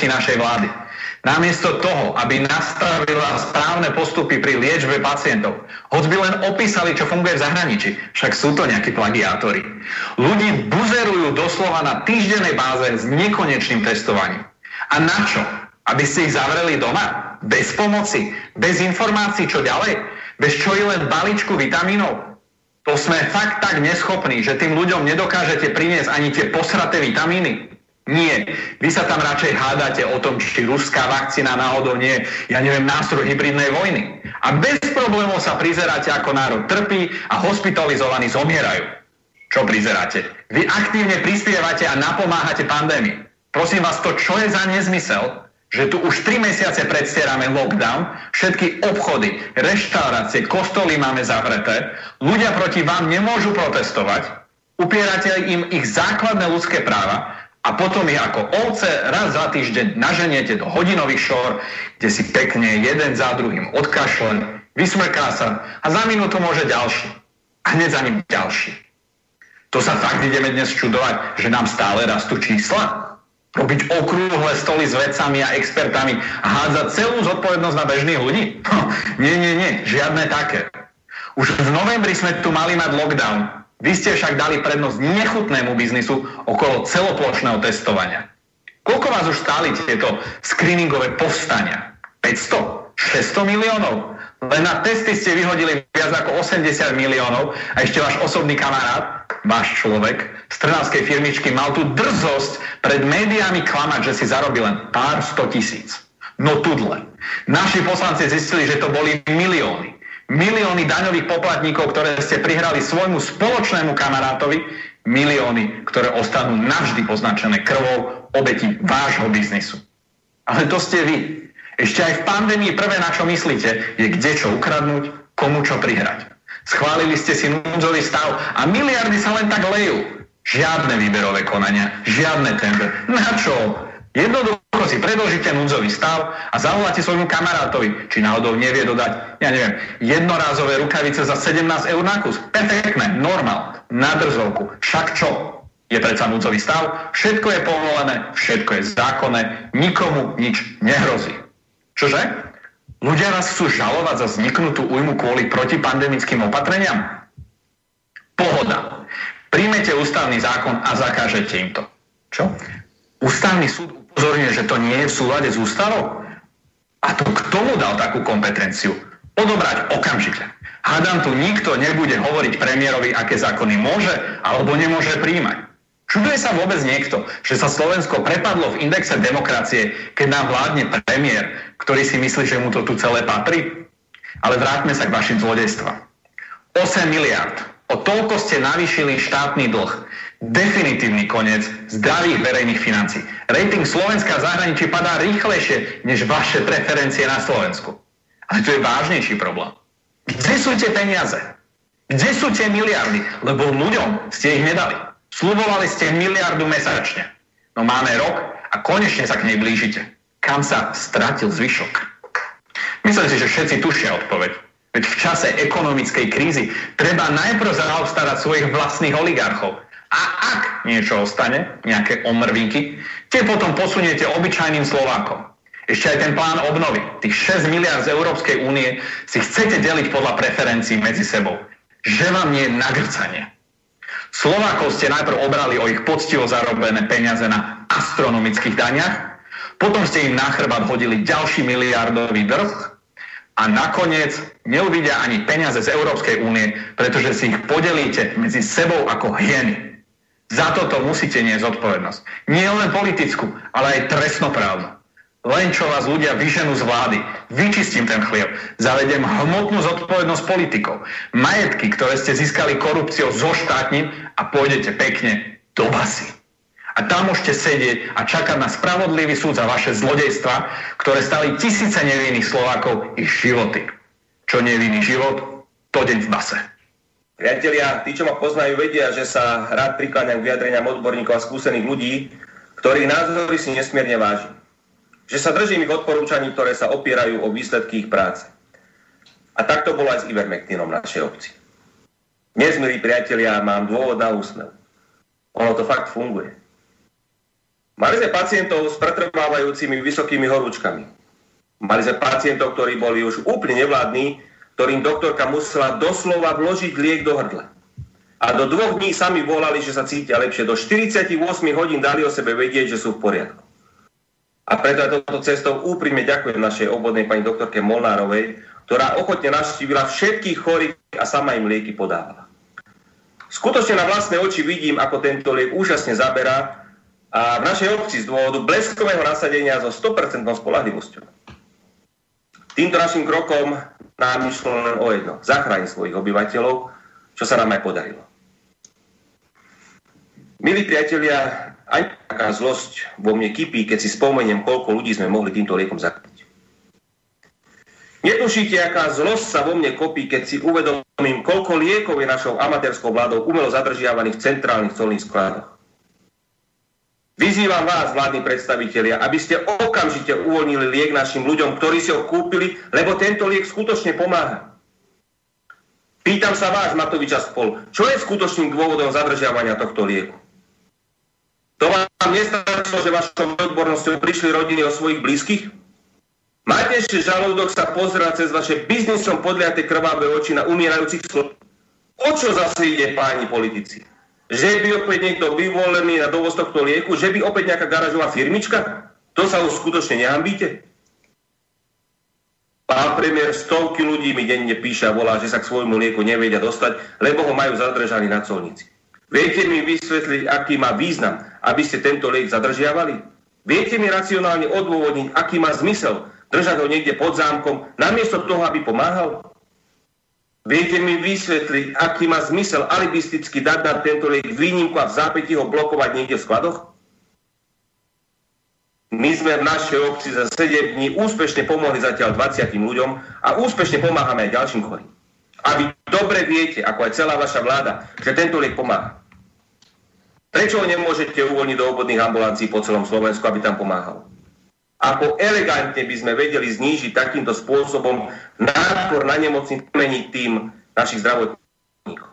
a hlúposti našej vlády. Namiesto toho, aby nastavila správne postupy pri liečbe pacientov, hoď by len opísali, čo funguje v zahraničí, však sú to nejakí plagiátori. Ľudí buzerujú doslova na týždennej báze s nekonečným testovaním. A na čo? Aby ste ich zavreli doma? Bez pomoci? Bez informácií, čo ďalej? Bez čo je len balíčku vitamínov? To sme fakt tak neschopní, že tým ľuďom nedokážete priniesť ani tie posraté vitamíny. Nie. Vy sa tam radšej hádate o tom, či ruská vakcína náhodou nie ja neviem, nástroj hybridnej vojny. A bez problémov sa prizeráte, ako národ trpí a hospitalizovaní zomierajú. Čo prizeráte? Vy aktívne prispievate a napomáhate pandémii. Prosím vás, to čo je za nezmysel, že tu už 3 mesiace predstierame lockdown, všetky obchody, reštaurácie, kostoly máme zavreté, ľudia proti vám nemôžu protestovať, upierate im ich základné ľudské práva a potom ich ako ovce raz za týždeň naženiete do hodinových šor, kde si pekne jeden za druhým odkašle, vysmrká sa a za minútu môže ďalší. A hneď za ním ďalší. To sa fakt ideme dnes čudovať, že nám stále rastú čísla? robiť okrúhle stoly s vedcami a expertami a hádzať celú zodpovednosť na bežných ľudí? nie, nie, nie, žiadne také. Už v novembri sme tu mali mať lockdown. Vy ste však dali prednosť nechutnému biznisu okolo celoplošného testovania. Koľko vás už stáli tieto screeningové povstania? 500? 600 miliónov? Len na testy ste vyhodili viac ako 80 miliónov a ešte váš osobný kamarát, váš človek z trnavskej firmičky mal tú drzosť pred médiami klamať, že si zarobil len pár sto tisíc. No tudle. Naši poslanci zistili, že to boli milióny. Milióny daňových poplatníkov, ktoré ste prihrali svojmu spoločnému kamarátovi, milióny, ktoré ostanú navždy poznačené krvou obeti vášho biznisu. Ale to ste vy. Ešte aj v pandémii prvé, na čo myslíte, je kde čo ukradnúť, komu čo prihrať. Schválili ste si núdzový stav a miliardy sa len tak lejú. Žiadne výberové konania, žiadne tender. Na čo? Jednoducho si predložíte núdzový stav a zavoláte svojmu kamarátovi, či náhodou nevie dodať, ja neviem, jednorázové rukavice za 17 eur na kus. Perfektné, normál, na drzovku. Však čo? Je predsa núdzový stav, všetko je povolené, všetko je zákonné, nikomu nič nehrozí. Čože? Ľudia vás chcú žalovať za vzniknutú újmu kvôli protipandemickým opatreniam? Pohoda. Príjmete ústavný zákon a zakážete im to. Čo? Ústavný súd upozorňuje, že to nie je v súlade s ústavou? A to k tomu dal takú kompetenciu? Odobrať okamžite. Hádam tu nikto nebude hovoriť premiérovi, aké zákony môže alebo nemôže príjmať. Čuduje sa vôbec niekto, že sa Slovensko prepadlo v indexe demokracie, keď nám vládne premiér, ktorý si myslí, že mu to tu celé patrí? Ale vráťme sa k vašim zlodejstvám. 8 miliard. O toľko ste navýšili štátny dlh. Definitívny koniec zdravých verejných financí. Rating Slovenska v zahraničí padá rýchlejšie než vaše preferencie na Slovensku. Ale to je vážnejší problém. Kde sú tie peniaze? Kde sú tie miliardy? Lebo ľuďom ste ich nedali. Slubovali ste miliardu mesačne. No máme rok a konečne sa k nej blížite. Kam sa stratil zvyšok? Myslím si, že všetci tušia odpoveď. Veď v čase ekonomickej krízy treba najprv zaobstarať svojich vlastných oligarchov. A ak niečo ostane, nejaké omrvinky, tie potom posuniete obyčajným Slovákom. Ešte aj ten plán obnovy, tých 6 miliard z Európskej únie si chcete deliť podľa preferencií medzi sebou. Že vám nie je nagrcanie. Slovákov ste najprv obrali o ich poctivo zarobené peniaze na astronomických daniach, potom ste im na chrbát hodili ďalší miliardový drh a nakoniec neuvidia ani peniaze z Európskej únie, pretože si ich podelíte medzi sebou ako hieny. Za toto musíte niesť zodpovednosť. Nie len politickú, ale aj trestnoprávnu. len čo vás ľudia vyženú z vlády. Vyčistím ten chlieb. Zavedem hmotnú zodpovednosť politikov. Majetky, ktoré ste získali korupciou, zoštátnim a pôjdete pekne do basy. A tam môžete sedieť a čakať na spravodlivý súd za vaše zlodejstva, ktoré stali tisíce nevinných Slovákov ich životy. Čo nevinný život, to deň v base. Priatelia, tí, čo ma poznajú, vedia, že sa rád prikladám k vyjadreniam odborníkov a skúsených ľudí, ktorých názory si nesmierne vážim že sa držím ich odporúčaní, ktoré sa opierajú o výsledky ich práce. A tak to bolo aj s Ivermectinom našej obci. Dnes, milí priatelia, mám dôvod na úsmev. Ono to fakt funguje. Mali sme pacientov s pretrvávajúcimi vysokými horúčkami. Mali sme pacientov, ktorí boli už úplne nevládni, ktorým doktorka musela doslova vložiť liek do hrdla. A do dvoch dní sami volali, že sa cítia lepšie. Do 48 hodín dali o sebe vedieť, že sú v poriadku. A preto aj touto cestou úprimne ďakujem našej obvodnej pani doktorke Molnárovej, ktorá ochotne navštívila všetkých chorých a sama im lieky podávala. Skutočne na vlastné oči vidím, ako tento liek úžasne zaberá a v našej obci z dôvodu bleskového nasadenia so 100% spolahlivosťou. Týmto našim krokom nám išlo len o jedno. Zachrániť svojich obyvateľov, čo sa nám aj podarilo. Milí priatelia, aj taká zlosť vo mne kypí, keď si spomeniem, koľko ľudí sme mohli týmto liekom zakryť. Netušíte, aká zlosť sa vo mne kopí, keď si uvedomím, koľko liekov je našou amatérskou vládou umelo zadržiavaných v centrálnych colných skladoch. Vyzývam vás, vládni predstavitelia, aby ste okamžite uvoľnili liek našim ľuďom, ktorí si ho kúpili, lebo tento liek skutočne pomáha. Pýtam sa vás, Matoviča spol, čo je skutočným dôvodom zadržiavania tohto lieku? To vám nestačilo, že vašou odbornosťou prišli rodiny o svojich blízkych? Máte ešte žalúdok sa pozerať cez vaše biznisom podliate krvavé oči na umierajúcich slov? O čo zase ide, páni politici? Že by opäť niekto vyvolený na dovoz tohto lieku? Že by opäť nejaká garážová firmička? To sa už skutočne nehambíte? Pán premiér, stovky ľudí mi denne píše a volá, že sa k svojmu lieku nevedia dostať, lebo ho majú zadržaný na colnici. Viete mi vysvetliť, aký má význam, aby ste tento liek zadržiavali? Viete mi racionálne odôvodniť, aký má zmysel držať ho niekde pod zámkom, namiesto toho, aby pomáhal? Viete mi vysvetliť, aký má zmysel alibisticky dať na tento liek výnimku a v zápäti ho blokovať niekde v skladoch? My sme v našej obci za 7 dní úspešne pomohli zatiaľ 20 ľuďom a úspešne pomáhame aj ďalším chorým. A vy dobre viete, ako aj celá vaša vláda, že tento liek pomáha. Prečo ho nemôžete uvoľniť do obvodných ambulancií po celom Slovensku, aby tam pomáhal? Ako elegantne by sme vedeli znížiť takýmto spôsobom nápor na nemocnic meniť tým našich zdravotníkov.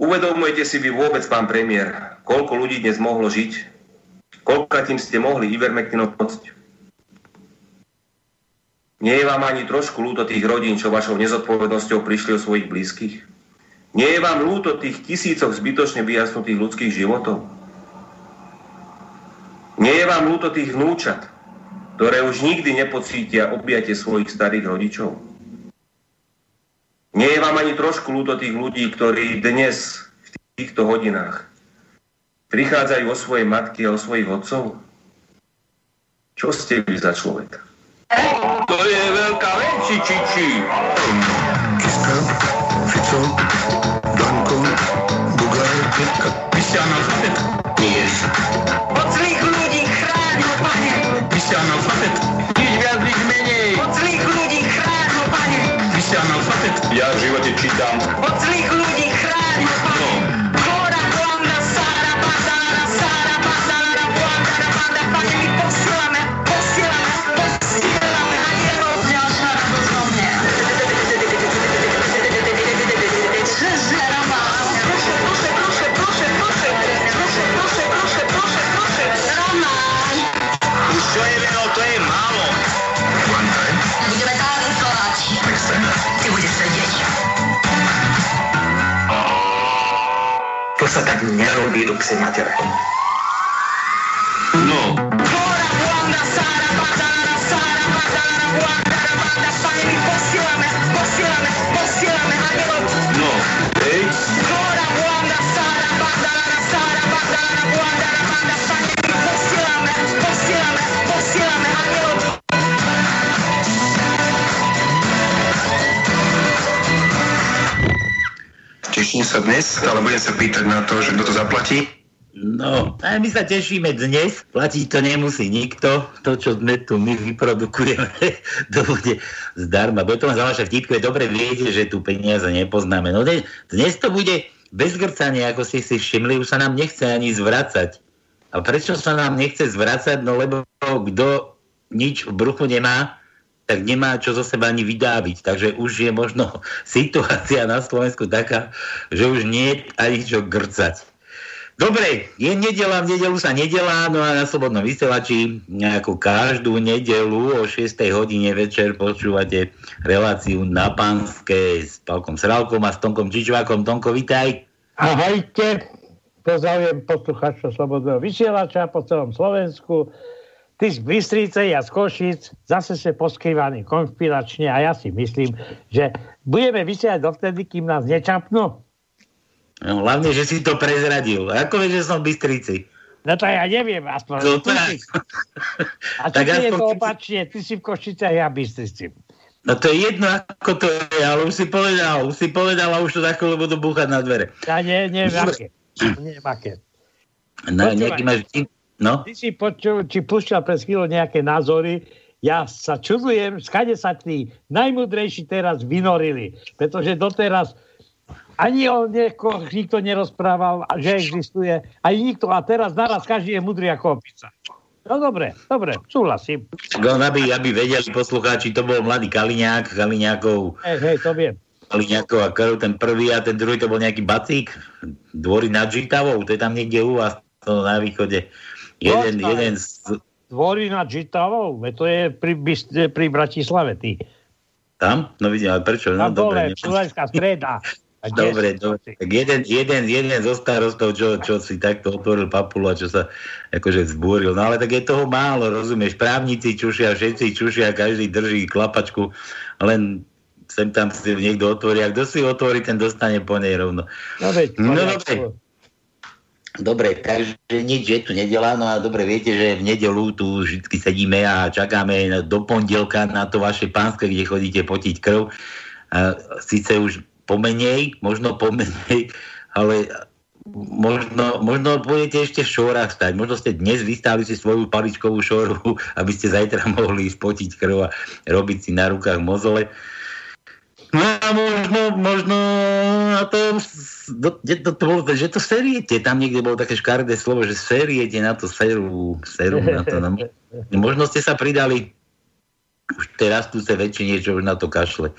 Uvedomujete si vy vôbec, pán premiér, koľko ľudí dnes mohlo žiť? Koľko tým ste mohli Ivermectinom pomôcť? Nie je vám ani trošku ľúto tých rodín, čo vašou nezodpovednosťou prišli o svojich blízkych? Nie je vám ľúto tých tisícov zbytočne vyjasnutých ľudských životov? Nie je vám ľúto tých vnúčat, ktoré už nikdy nepocítia objatie svojich starých rodičov? Nie je vám ani trošku ľúto tých ľudí, ktorí dnes v týchto hodinách prichádzajú o svoje matky a o svojich otcov? Čo ste vy za človek? To je veľká vec, či, či. Kiska, Fico, vy ste analfabet? Nie. Od zlých ste analfabet? Nič viac, nič menej. Od zlých ľudí chráň ho, pane. Vy ste analfabet? Ja v živote čítam. Od zlých ľudí sa tak nerobí do psej matere. No. Teším sa dnes, ale budem sa pýtať na to, že kto to zaplatí. No, a my sa tešíme dnes, platiť to nemusí nikto, to, čo sme tu my vyprodukujeme, to bude zdarma. Bude to len za vaše vtipky, dobre viete, že tu peniaze nepoznáme. No dnes to bude bez grcania, ako ste si všimli, už sa nám nechce ani zvracať. A prečo sa nám nechce zvracať? No lebo kto nič v bruchu nemá, tak nemá čo zo seba ani vydáviť. Takže už je možno situácia na Slovensku taká, že už nie je ani čo grcať. Dobre, je nedela, v nedelu sa nedelá, no a na Slobodnom vysielači nejakú každú nedelu o 6. hodine večer počúvate reláciu na Pánske s Palkom Sralkom a s Tonkom Čičvákom. Tonko, vitaj. Ahojte, pozdravujem poslucháčov Slobodného vysielača po celom Slovensku. Ty z Bystrice, ja z Košic, zase sa poskrývaný konšpiračne a ja si myslím, že budeme vysielať dovtedy, kým nás nečapnú. No, hlavne, že si to prezradil. Ako vieš, že som v Bystrici? No to ja neviem, aspoň. No, tak. si. A čo Tak ty je aspoň to opačne? Ty si v Košiciach, ja v Bystrici. No to je jedno, ako to je, ale už si povedal, už si povedal a už to chvíľu budú búchať na dvere. Ja nie, Dobre. aké. Neviem, aké. Počúvaj. nejaký máš... No, Ty si počul, či púšťal pred chvíľou nejaké názory, ja sa čudujem, skade sa tí najmudrejší teraz vynorili, pretože doteraz ani o nieko, nikto nerozprával, že existuje, ani nikto, a teraz naraz každý je mudrý ako opica. No dobre, dobre, súhlasím. no aby, aby vedeli poslucháči, to bol mladý Kaliňák, Kaliňákov, Hej, hej, to viem. Kaliňákov a krv, ten prvý a ten druhý to bol nejaký bacík, dvory nad Žitavou, to je tam niekde u vás, to na východe. Jeden, Počkaj. jeden z, Dvory nad Žitavou, to je pri, pri Bratislave, ty. tam? No vidím, ale prečo? No, Tam dobre, Slovenská streda. Dobre, dobre. Tak jeden, jeden, jeden zo starostov, čo, čo si takto otvoril papulu a čo sa akože zbúril. No ale tak je toho málo, rozumieš? Právnici čušia, všetci čušia, každý drží klapačku, len sem tam si niekto otvorí. A kto si otvorí, ten dostane po nej rovno. No No poriadku. dobre. Dobre, takže nič, je tu nedela, no a dobre viete, že v nedelu tu vždy sedíme a čakáme do pondelka na to vaše pánske, kde chodíte potiť krv. A síce už pomenej, možno pomenej, ale možno, možno budete ešte v šórach stať. Možno ste dnes vystáli si svoju paličkovú šoru, aby ste zajtra mohli ísť potiť krv a robiť si na rukách mozole. No a možno, možno na to, do, to, to bolo, že to seriete, tam niekde bolo také škaredé slovo, že seriete na to seru, seru na to. No, možno ste sa pridali už teraz tu sa väčšine, čo už na to kašle.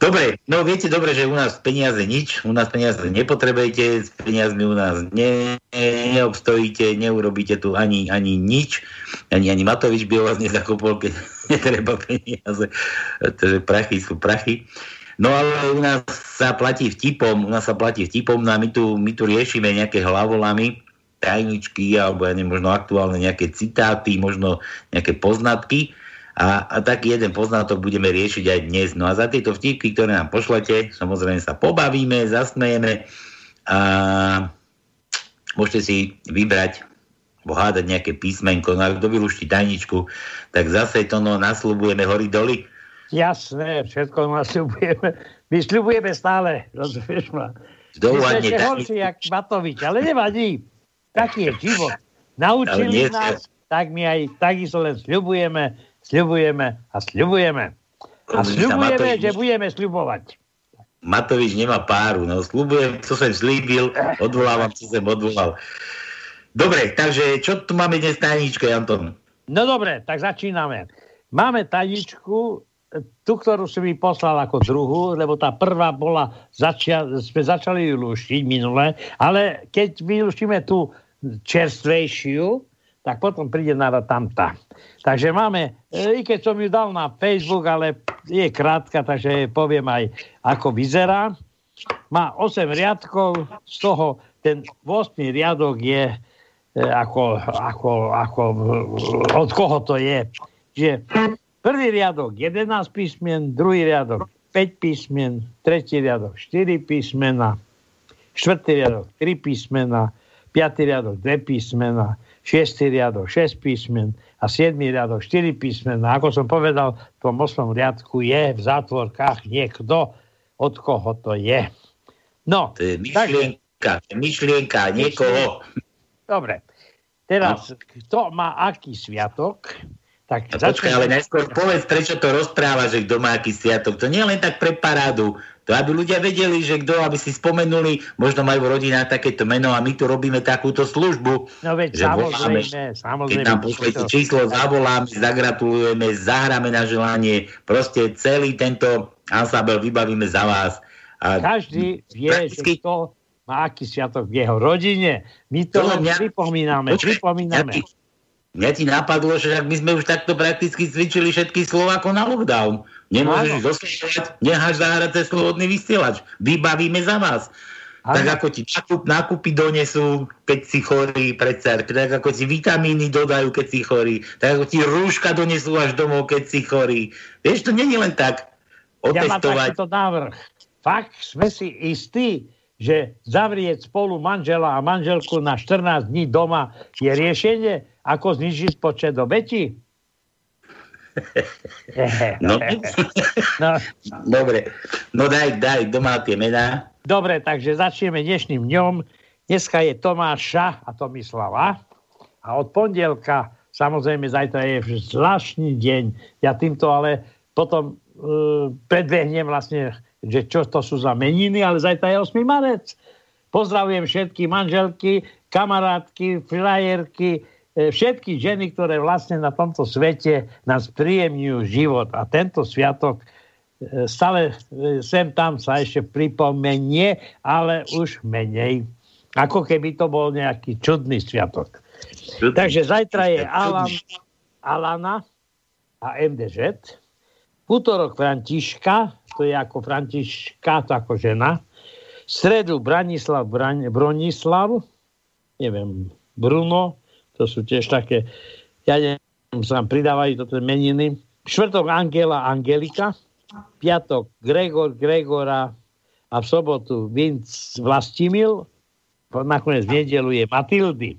Dobre, no viete dobre, že u nás peniaze nič, u nás peniaze nepotrebujete, s peniazmi u nás ne, neobstojíte, neurobíte tu ani, ani nič, ani, ani Matovič by o vás nezakopol, keď netreba peniaze, pretože prachy sú prachy. No ale u nás sa platí vtipom, u nás sa platí vtipom, no a my tu, my tu riešime nejaké hlavolamy, tajničky, alebo ja neviem, možno aktuálne nejaké citáty, možno nejaké poznatky. A, a taký jeden poznatok budeme riešiť aj dnes. No a za tieto vtipky, ktoré nám pošlete, samozrejme sa pobavíme, zasmejeme a môžete si vybrať alebo hádať nejaké písmenko. No a kto vylúšti tajničku, tak zase to no, nasľubujeme hory doly. Jasné, všetko nasľubujeme. My sľubujeme stále, rozumieš ma. Kto My sme horší, jak Matovič, ale nevadí. Taký je život. Naučili nás, tak my aj takisto len sľubujeme, sľubujeme a sľubujeme. A sľubujeme, Matovič- že budeme sľubovať. Matovič nemá páru, no slúbujem, co som slíbil, odvolávam, čo som odvolal. Dobre, takže čo tu máme dnes tajničke, Anton? No dobre, tak začíname. Máme tajničku, tú, ktorú si mi poslal ako druhú, lebo tá prvá bola, začia, sme začali ju lúštiť minule, ale keď vylúštime tú čerstvejšiu, tak potom príde na rad tamta. Takže máme, e, i keď som ju dal na Facebook, ale je krátka, takže poviem aj, ako vyzerá. Má 8 riadkov, z toho ten 8 riadok je e, ako, ako, ako, od koho to je. Čiže prvý riadok 11 písmen, druhý riadok 5 písmen, tretí riadok 4 písmena, štvrtý riadok 3 písmena, piatý riadok 2 písmena, šiestý riadok 6 písmen a siedmý riadok 4 písmena. Ako som povedal, v tom 8 riadku je v zátvorkách niekto, od koho to je. No, To je takže, myšlienka, myšlienka niekoho. dobre. Teraz, kto má aký sviatok, tak A počkaj, ale najskôr povedz, prečo to rozpráva, že kto má aký sviatok. To nie je len tak pre parádu. To aby ľudia vedeli, že kto, aby si spomenuli, možno majú v rodinách takéto meno a my tu robíme takúto službu. No veď že voláme, samozrejme, Keď samozrejme. nám pošlete to- číslo, zavoláme, zagratulujeme, zahráme na želanie. Proste celý tento ansábel vybavíme za vás. A Každý vie, že Prakticky- kto má aký sviatok v jeho rodine. My to To len mňa- pripomíname, pripomíname. Ti, mňa ti napadlo, že ak my sme už takto prakticky cvičili všetky Slovákov na lockdown. Nemôžeš Áno. zostať, necháš zahrať cez slobodný vysielač. Vybavíme za vás. Tak Áno. ako ti nákup, nákupy donesú, keď si chorý predsa, tak ako ti vitamíny dodajú, keď si chorý, tak ako ti rúška donesú až domov, keď si chorý. Vieš, to není len tak Ja mám otestovať. návrh. Fakt sme si istí, že zavrieť spolu manžela a manželku na 14 dní doma je riešenie, ako znižiť počet obetí? No, no, dobre. No daj, daj, kto má tie mená? dobre, takže začneme dnešným dňom. Dneska je Tomáša a Tomislava. A od pondelka, samozrejme, zajtra je zvláštny deň. Ja týmto ale potom uh, predbehnem vlastne, že čo to sú za meniny, ale zajtra je 8. marec. Pozdravujem všetky manželky, kamarátky, frajerky, e, všetky ženy, ktoré vlastne na tomto svete nás príjemňujú život. A tento sviatok e, stále e, sem tam sa ešte pripomenie, ale už menej. Ako keby to bol nejaký čudný sviatok. Takže zajtra je Alan, Alana a MDŽ. Útorok Františka, to je ako Františka, to ako žena. V stredu Branislav Bran- Bronislav, neviem, Bruno, to sú tiež také, ja neviem, sa nám pridávajú toto meniny. Štvrtok Angela Angelika, piatok Gregor Gregora a v sobotu Vinc Vlastimil, nakoniec v nedelu je Matildy.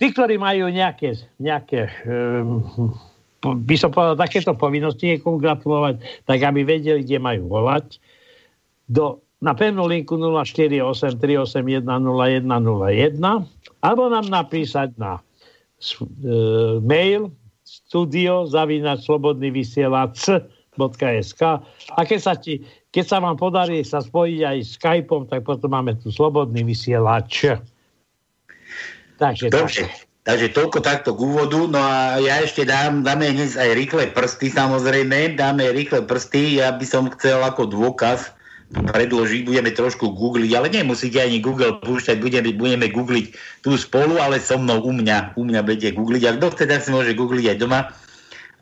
Tí, ktorí majú nejaké, nejaké um, by som povedal, takéto povinnosti niekomu gratulovať, tak aby vedeli, kde majú volať. Do, na pevnú linku 048 381 0101 alebo nám napísať na e, mail studio zavínať slobodný vysielač.sk a keď sa, ti, keď sa vám podarí sa spojiť aj s Skypeom, tak potom máme tu slobodný vysielač. Takže Dobre, takže toľko takto k úvodu. No a ja ešte dám, dáme dnes aj rýchle prsty, samozrejme. Dáme rýchle prsty. Ja by som chcel ako dôkaz predložiť, budeme trošku googliť, ale nemusíte ani Google púšťať, budeme, budeme googliť tu spolu, ale so mnou u mňa, u mňa budete googliť. A kto chce, tak si môže googliť aj doma.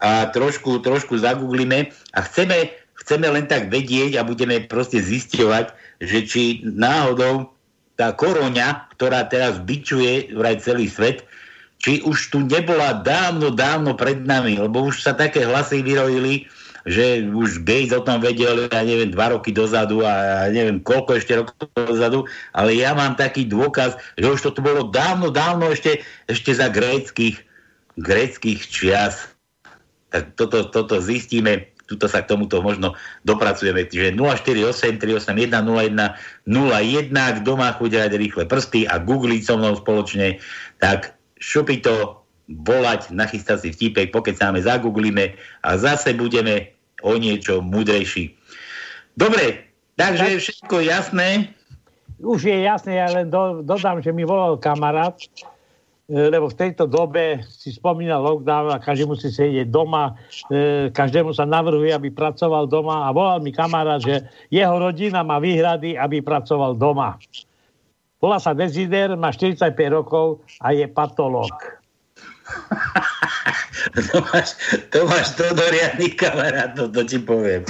A trošku, trošku zagooglíme a chceme, chceme len tak vedieť a budeme proste zisťovať, že či náhodou tá koroňa, ktorá teraz bičuje vraj celý svet, či už tu nebola dávno, dávno pred nami, lebo už sa také hlasy vyrojili, že už Gates o tom vedel, ja neviem, dva roky dozadu a ja neviem, koľko ešte rokov dozadu, ale ja mám taký dôkaz, že už to tu bolo dávno, dávno ešte, ešte za gréckých, gréckých čias. Tak toto, toto zistíme, tuto sa k tomuto možno dopracujeme. Čiže 048 381 01 01, kto má chuť rýchle prsty a googliť so mnou spoločne, tak šupi to, volať, nachystať si vtipek, pokecáme, zagooglíme a zase budeme o niečo múdrejší. Dobre, takže je všetko jasné. už je jasné, ja len do, dodám, že mi volal kamarát, e, lebo v tejto dobe si spomínal lockdown a každý musí sedieť doma, e, každému sa navrhuje, aby pracoval doma a volal mi kamarát, že jeho rodina má výhrady, aby pracoval doma. Volá sa Desider, má 45 rokov a je patológ. Tomáš, Tomáš Todor riadný kamarát, no to ti poviem.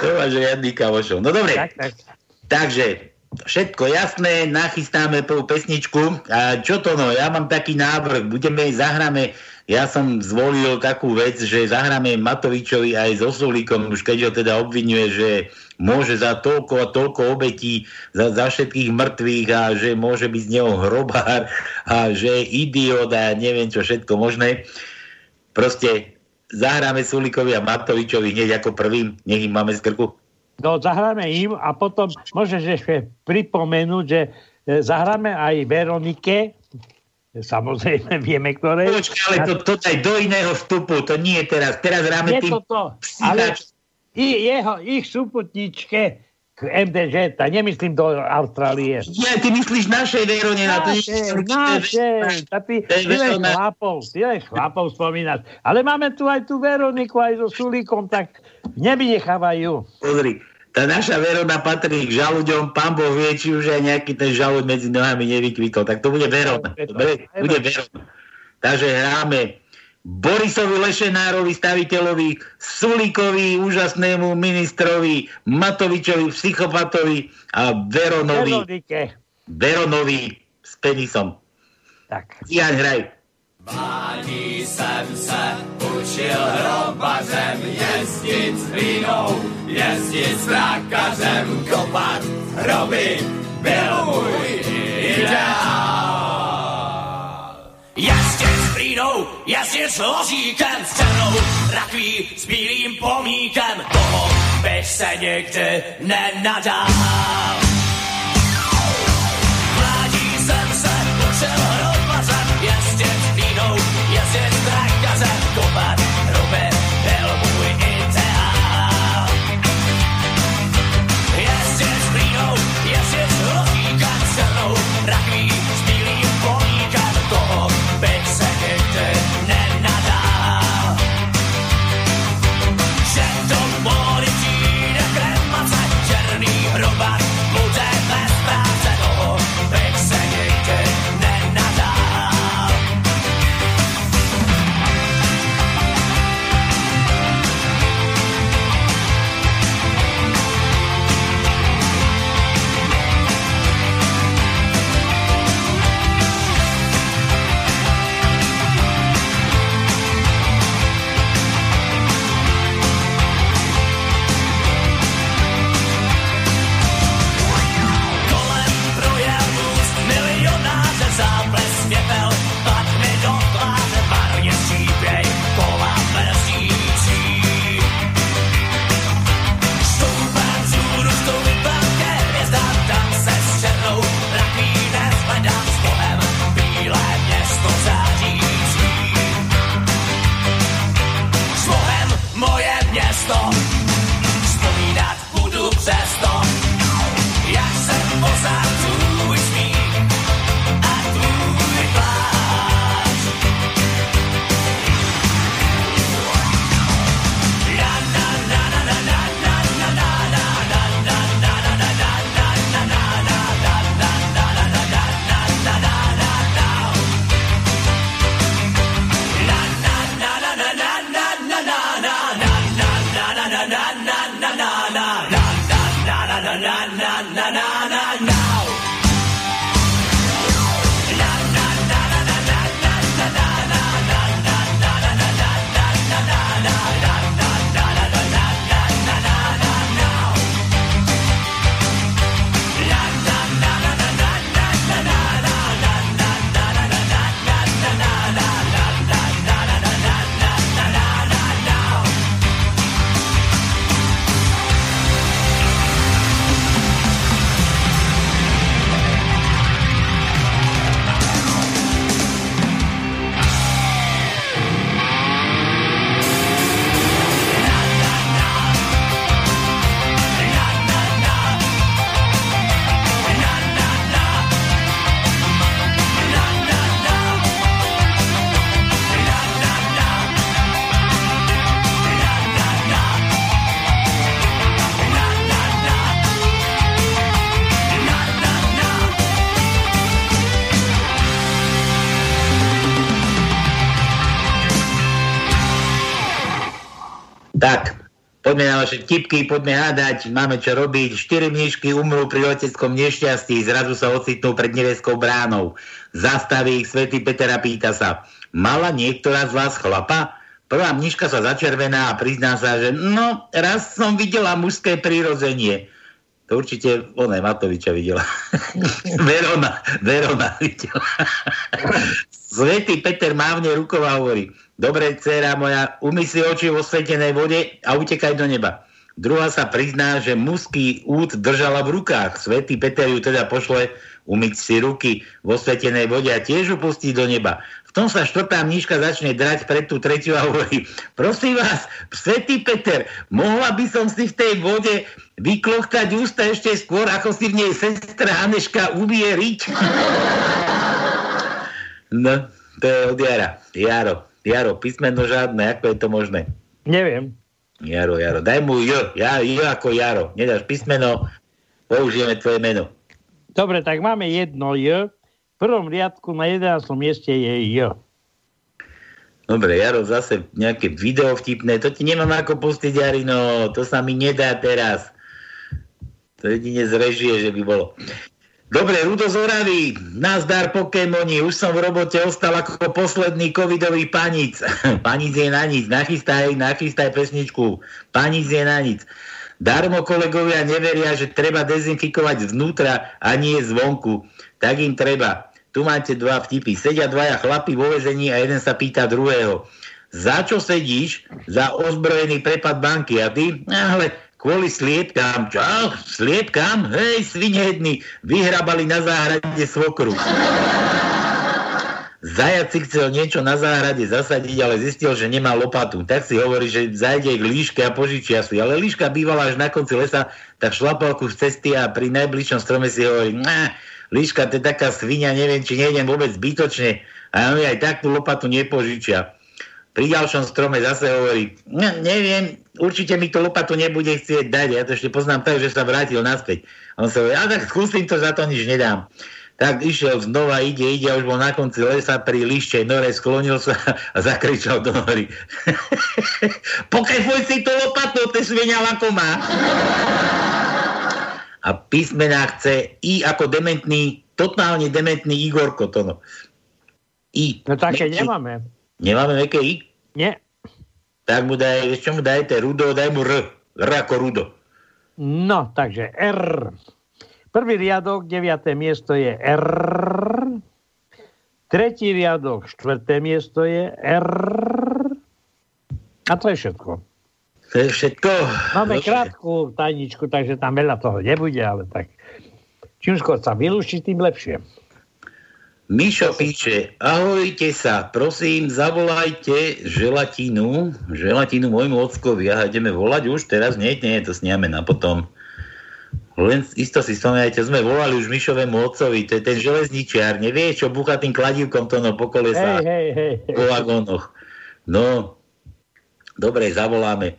Tomáš riadný kamošov. No dobre, Tak, tak. takže všetko jasné, nachystáme prvú pesničku. A čo to no, ja mám taký návrh, budeme, zahráme, ja som zvolil takú vec, že zahráme Matovičovi aj s Osulíkom, už keď ho teda obvinuje, že môže za toľko a toľko obetí, za, za všetkých mŕtvych a že môže byť z neho hrobár a že je idiot a neviem čo všetko možné. Proste zahráme Sulíkovi a Matovičovi hneď ako prvým, nech im máme z krku. No, zahráme im a potom môžeš ešte pripomenúť, že e, zahráme aj Veronike, samozrejme vieme, ktoré... Počkaj, ale to, to aj do iného vstupu, to nie je teraz. Teraz hráme Je tým to ale i, jeho, ich súputničke k MDŽ, nemyslím do Austrálie. Ja, ty myslíš našej Verone, na to Naše, naše, a ty, ty len chlapov, ty len chlapov spomínaš. Ale máme tu aj tú Veroniku, aj so Sulíkom, tak nevynechávajú. Pozri, tá naša Verona patrí k žalúďom, pán Boh vie, či už aj nejaký ten žalúď medzi nohami nevykvitol. Tak to bude Verona. Dobre, bude Verona. Takže hráme Borisovi Lešenárovi, staviteľovi, Sulíkovi, úžasnému ministrovi, Matovičovi, psychopatovi a Veronovi, Veronike. Veronovi s penisom. Tak. Jan, hraj. Mládí jsem se učil hrobařem jezdit s hlínou, jezdit s trákařem, kopat hroby, byl můj ideál. Jezdit s hlínou, jezdit s ložíkem, s černou rakví, s bílým pomíkem, toho bych se nikdy nenadal. Poďme na vaše tipky, poďme hádať, máme čo robiť. Štyri mníšky umrú pri leteckom nešťastí, zrazu sa ocitnú pred nebeskou bránou. Zastaví ich svätý Peter a pýta sa, mala niektorá z vás chlapa? Prvá mniška sa začervená a prizná sa, že no, raz som videla mužské prírodzenie. To určite ona Matoviča videla. Verona, Verona videla. Svetý Peter mávne rukou a hovorí, dobre, dcera moja, umy si oči vo svetenej vode a utekaj do neba. Druhá sa prizná, že mužský út držala v rukách. Svetý Peter ju teda pošle umyť si ruky vo svetenej vode a tiež ju pustí do neba. V tom sa štvrtá mníška začne drať pred tú tretiu a hovorí, prosím vás, Svetý Peter, mohla by som si v tej vode vyklochtať ústa ešte skôr, ako si v nej sestra Haneška uvieriť? no, to je od Jara. Jaro, Jaro, písmeno žiadne, ako je to možné? Neviem. Jaro, Jaro. Daj mu J. Ja, J ako Jaro. Nedáš písmeno, použijeme tvoje meno. Dobre, tak máme jedno J. V prvom riadku na 11. mieste je J. Dobre, Jaro, zase nejaké video vtipné. To ti nemám ako pustiť, Jarino. To sa mi nedá teraz. To jedine z režie, že by bolo. Dobre, Rudo z Oravy, nazdar Pokémoni, už som v robote ostal ako posledný covidový panic. panic je na nic, nachystaj, nachystaj pesničku. Panic je na nic. Darmo kolegovia neveria, že treba dezinfikovať znútra a nie zvonku. Tak im treba. Tu máte dva vtipy. Sedia dvaja chlapi vo vezení a jeden sa pýta druhého. Za čo sedíš? Za ozbrojený prepad banky. A ty? Ale kvôli sliepkám. Čo? Sliepkám? Hej, svinední, vyhrabali na záhrade svokru. Zajac si chcel niečo na záhrade zasadiť, ale zistil, že nemá lopatu. Tak si hovorí, že zajde k líške a požičia si. Ale líška bývala až na konci lesa, tak šlapal kus cesty a pri najbližšom strome si hovorí, líška, to je taká svinia, neviem, či nejdem vôbec zbytočne. A on aj takú lopatu nepožičia. Pri ďalšom strome zase hovorí, ne, neviem, určite mi to lopatu nebude chcieť dať. Ja to ešte poznám tak, že sa vrátil naspäť. A on sa hovorí, ale tak skúsim to, za to nič nedám. Tak išiel znova, ide, ide, už bol na konci lesa pri lište nore, sklonil sa a zakričal do hory. Pokefuj si to lopatu, ty svinia ako má. A písmená chce I ako dementný, totálne dementný Igorko, to no. I. No také nemáme. Nemáme meké I? Nie. Tak mu daj, čo mu dajte? Rudo, daj mu R. R ako Rudo. No, takže R. Prvý riadok, deviaté miesto je R. Tretí riadok, štvrté miesto je R. A to je všetko. To je všetko. Máme Dobre. krátku tajničku, takže tam veľa toho nebude, ale tak čím skôr sa vylúši, tým lepšie. Mišo píše, ahojte sa, prosím, zavolajte želatinu, želatinu môjmu ockovi. Aha, ideme volať už teraz? Nie, nie, to sniame na potom. Len isto si spomínajte, sme volali už Mišovému otcovi, to je ten železničiar, nevie, čo búcha tým kladívkom to no po kolesách, Hej, hej, hej. po vagónoch. No, dobre, zavoláme.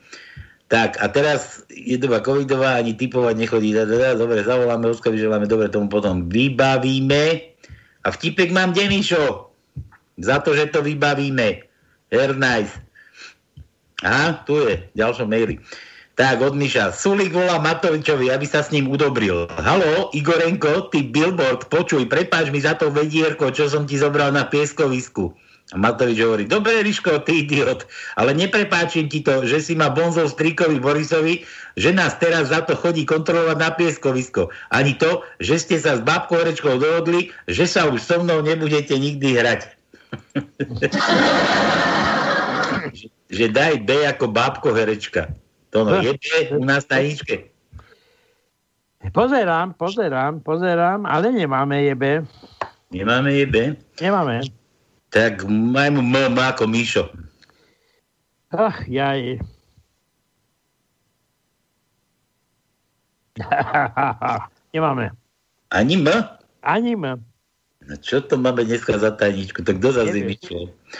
Tak, a teraz je doba covidová, ani typovať nechodí. Dobre, zavoláme, Oskovi želáme, dobre, tomu potom vybavíme. A vtipek mám Demišo. Za to, že to vybavíme. Air nice. Aha, tu je, v ďalšom maili. Tak, od Miša. Sulik volá Matovičovi, aby sa s ním udobril. Halo, Igorenko, ty billboard, počuj, prepáč mi za to vedierko, čo som ti zobral na pieskovisku. A Matovič hovorí, dobre, Riško, ty idiot, ale neprepáčim ti to, že si ma bonzol strikovi Borisovi, že nás teraz za to chodí kontrolovať na pieskovisko. Ani to, že ste sa s babkou Herečkou dohodli, že sa už so mnou nebudete nikdy hrať. že daj B ako bábko Herečka. To no, je u nás na ničke. Pozerám, pozerám, pozerám, ale nemáme jebe. Nemáme je B? Nemáme. Tak majme M, ako Míšo. Ach, jaj. nemáme. Ani M? Ani M. No čo to máme dneska za tajničku? Tak kto zase Neviem.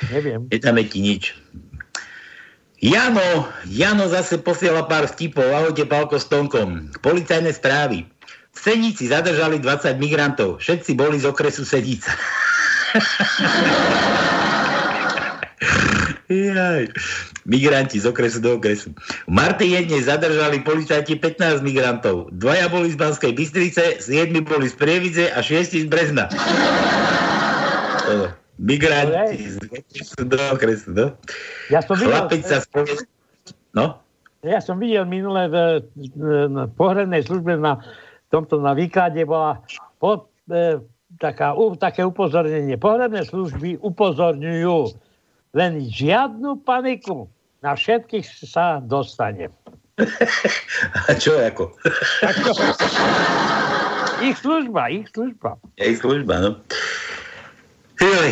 Neviem. Nedáme ti nič. Jano, Jano zase posiela pár vtipov. Ahojte, Pálko s Tonkom. Policajné správy. V Senici zadržali 20 migrantov. Všetci boli z okresu Sedica. Jaj. Migranti z okresu do okresu. V Martijedne zadržali policajti 15 migrantov. Dvaja boli z Banskej Bystrice, 7 boli z Prievidze a 6 z Brezna. Migranti z okresu do okresu, no. Ja som videl, Chlapec sa. No? ja som videl minule v, v pohrednej službe na tomto na výklade bola pod, e, taká, u, také upozornenie. Pohrebné služby upozorňujú len žiadnu paniku. Na všetkých sa dostane. A čo ako? Ako? Ich služba, ich služba. Ich služba, no.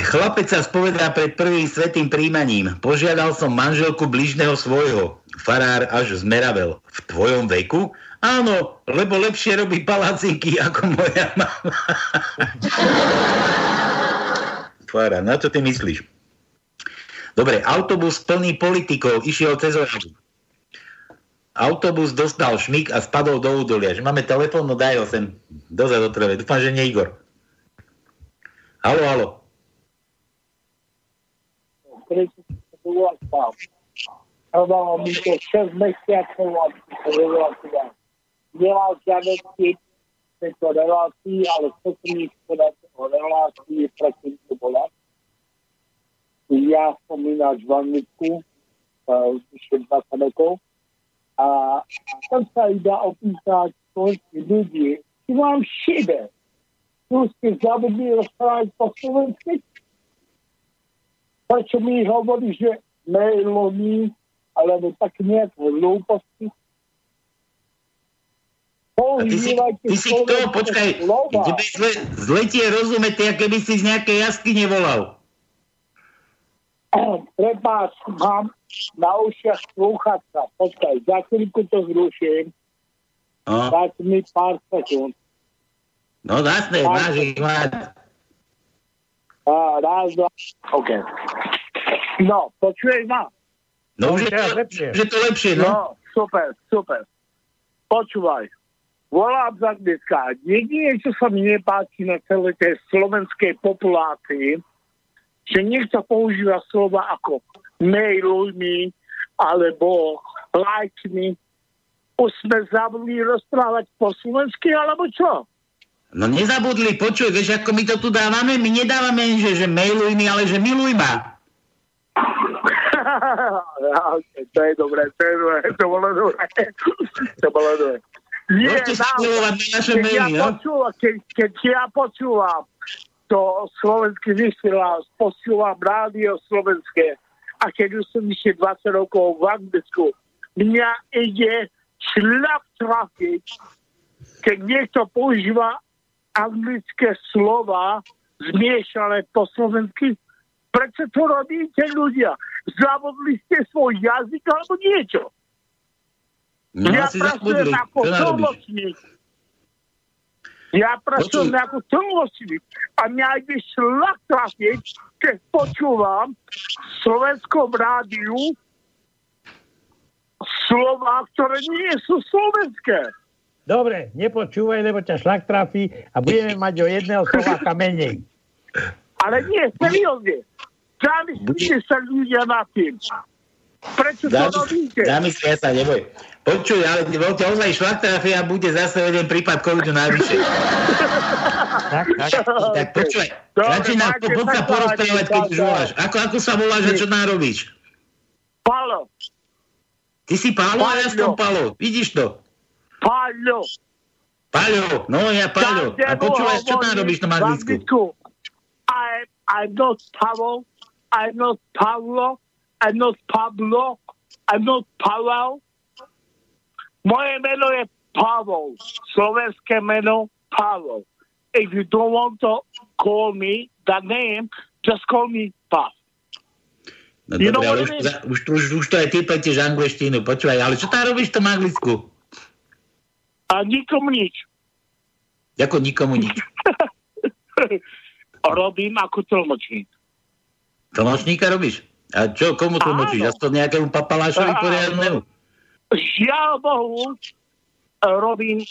Chlapec sa spovedá pred prvým svetým príjmaním. Požiadal som manželku bližného svojho. Farár až zmeravel. V tvojom veku? Áno, lebo lepšie robí palacinky ako moja mama. Farár, na čo ty myslíš? Dobre, autobus plný politikov išiel cez Oravu. Autobus dostal šmik a spadol do údolia. Že máme telefón, no daj ho sem dozad do treve. Dúfam, že nie Igor. Halo, halo. Trvalo mi to 6 mesiacov a relácia. Nemal žiaden typ tejto relácii, ale chcem mi povedať o relácii, predtým to bola. Ja som ináč v Anglicku, vyše 20 rokov, a tam sa iba opýtať slovenských ľudí, či vám šibe, tu ste zabudli rozprávať po slovensky? Prečo mi hovorí, že mailom alebo tak nejaké hlúposti? Ty si, ty si kto? Počkaj, tebe zle, zle ti je rozumieť, ty, keby si z nejakej jaskyne volal. Prepáč, mám na ušiach slúchatka. Počkaj, za chvíľku to zruším. No, Dať mi pár sekúnd. no jasné, máš ich mať. A, raz, dva. OK. No, počuješ ma? No, je teraz to, lepšie. že to lepšie, no. No, super, super. Počúvaj. Volám z Anglicka. Jedine, čo sa mi nepáči na celej tej slovenskej populácii, že niekto používa slova ako mailuj mi, alebo like mi. Už sme zabudli rozprávať po slovensky, alebo čo? No nezabudli, počuj, vieš, ako my to tu dávame? My nedávame, že, že mailuj mi, ale že miluj ma. to je dobré, to je dobré, to bolo dobré. to bolo dobré. Nie, na keď ja, no? počúvam, keď, keď ja počúvam to slovenský vysielal, počúvam rádio slovenské a keď už som ešte 20 rokov v Anglicku, mňa ide šľap trafiť, keď niekto používa anglické slova zmiešané po slovensky. Prečo to robíte ľudia? Zavodli ste svoj jazyk alebo niečo? No, ja pracujem ako tlmočník. Ja pracujem Počuj. ako tlmočník a mňa ide šlak trafiť, keď počúvam v slovenskom rádiu slova, ktoré nie sú slovenské. Dobre, nepočúvaj, lebo ťa šlak trafí a budeme mať o jedného Slováka menej. Ale nie, seriózne. Zamyslite sa ľudia nad tým. Prečo to Zamys- robíte? Zamyslia sa, neboj. Počuj, ale ťa ozaj šlak trafia a bude zase jeden prípad covidu navyše. Tak, tak. Tak počuj, radšej nám po- poď sa porozprávať, keď už voláš. Ako, ako sa voláš a čo nám robíš? Palo, Ty si Pálo a ja som Paľo. Pálo. Vidíš to? Paľo. Paľo, no ja Paľo. A počúvaj, čo tam robíš na Anglicku? I, I'm not Pavel, I'm not Pavlo, I'm not Pablo, I'm not Pavel. Moje meno je Pavel. Slovenské meno Pavel. If you don't want to call me that name, just call me Pav. No You dobre, ale už, za- už, už, už to aj ty pletieš angličtinu. Počúvaj, ale čo tam robíš v tom Anglicku? A nikomu nič. Ako nikomu nič. Robím ako tlmočník. Tlmočníka robíš? A čo, komu tlmočíš? Aspoň nejakému papalášovi poriadnemu? Žiaľ Bohu, robím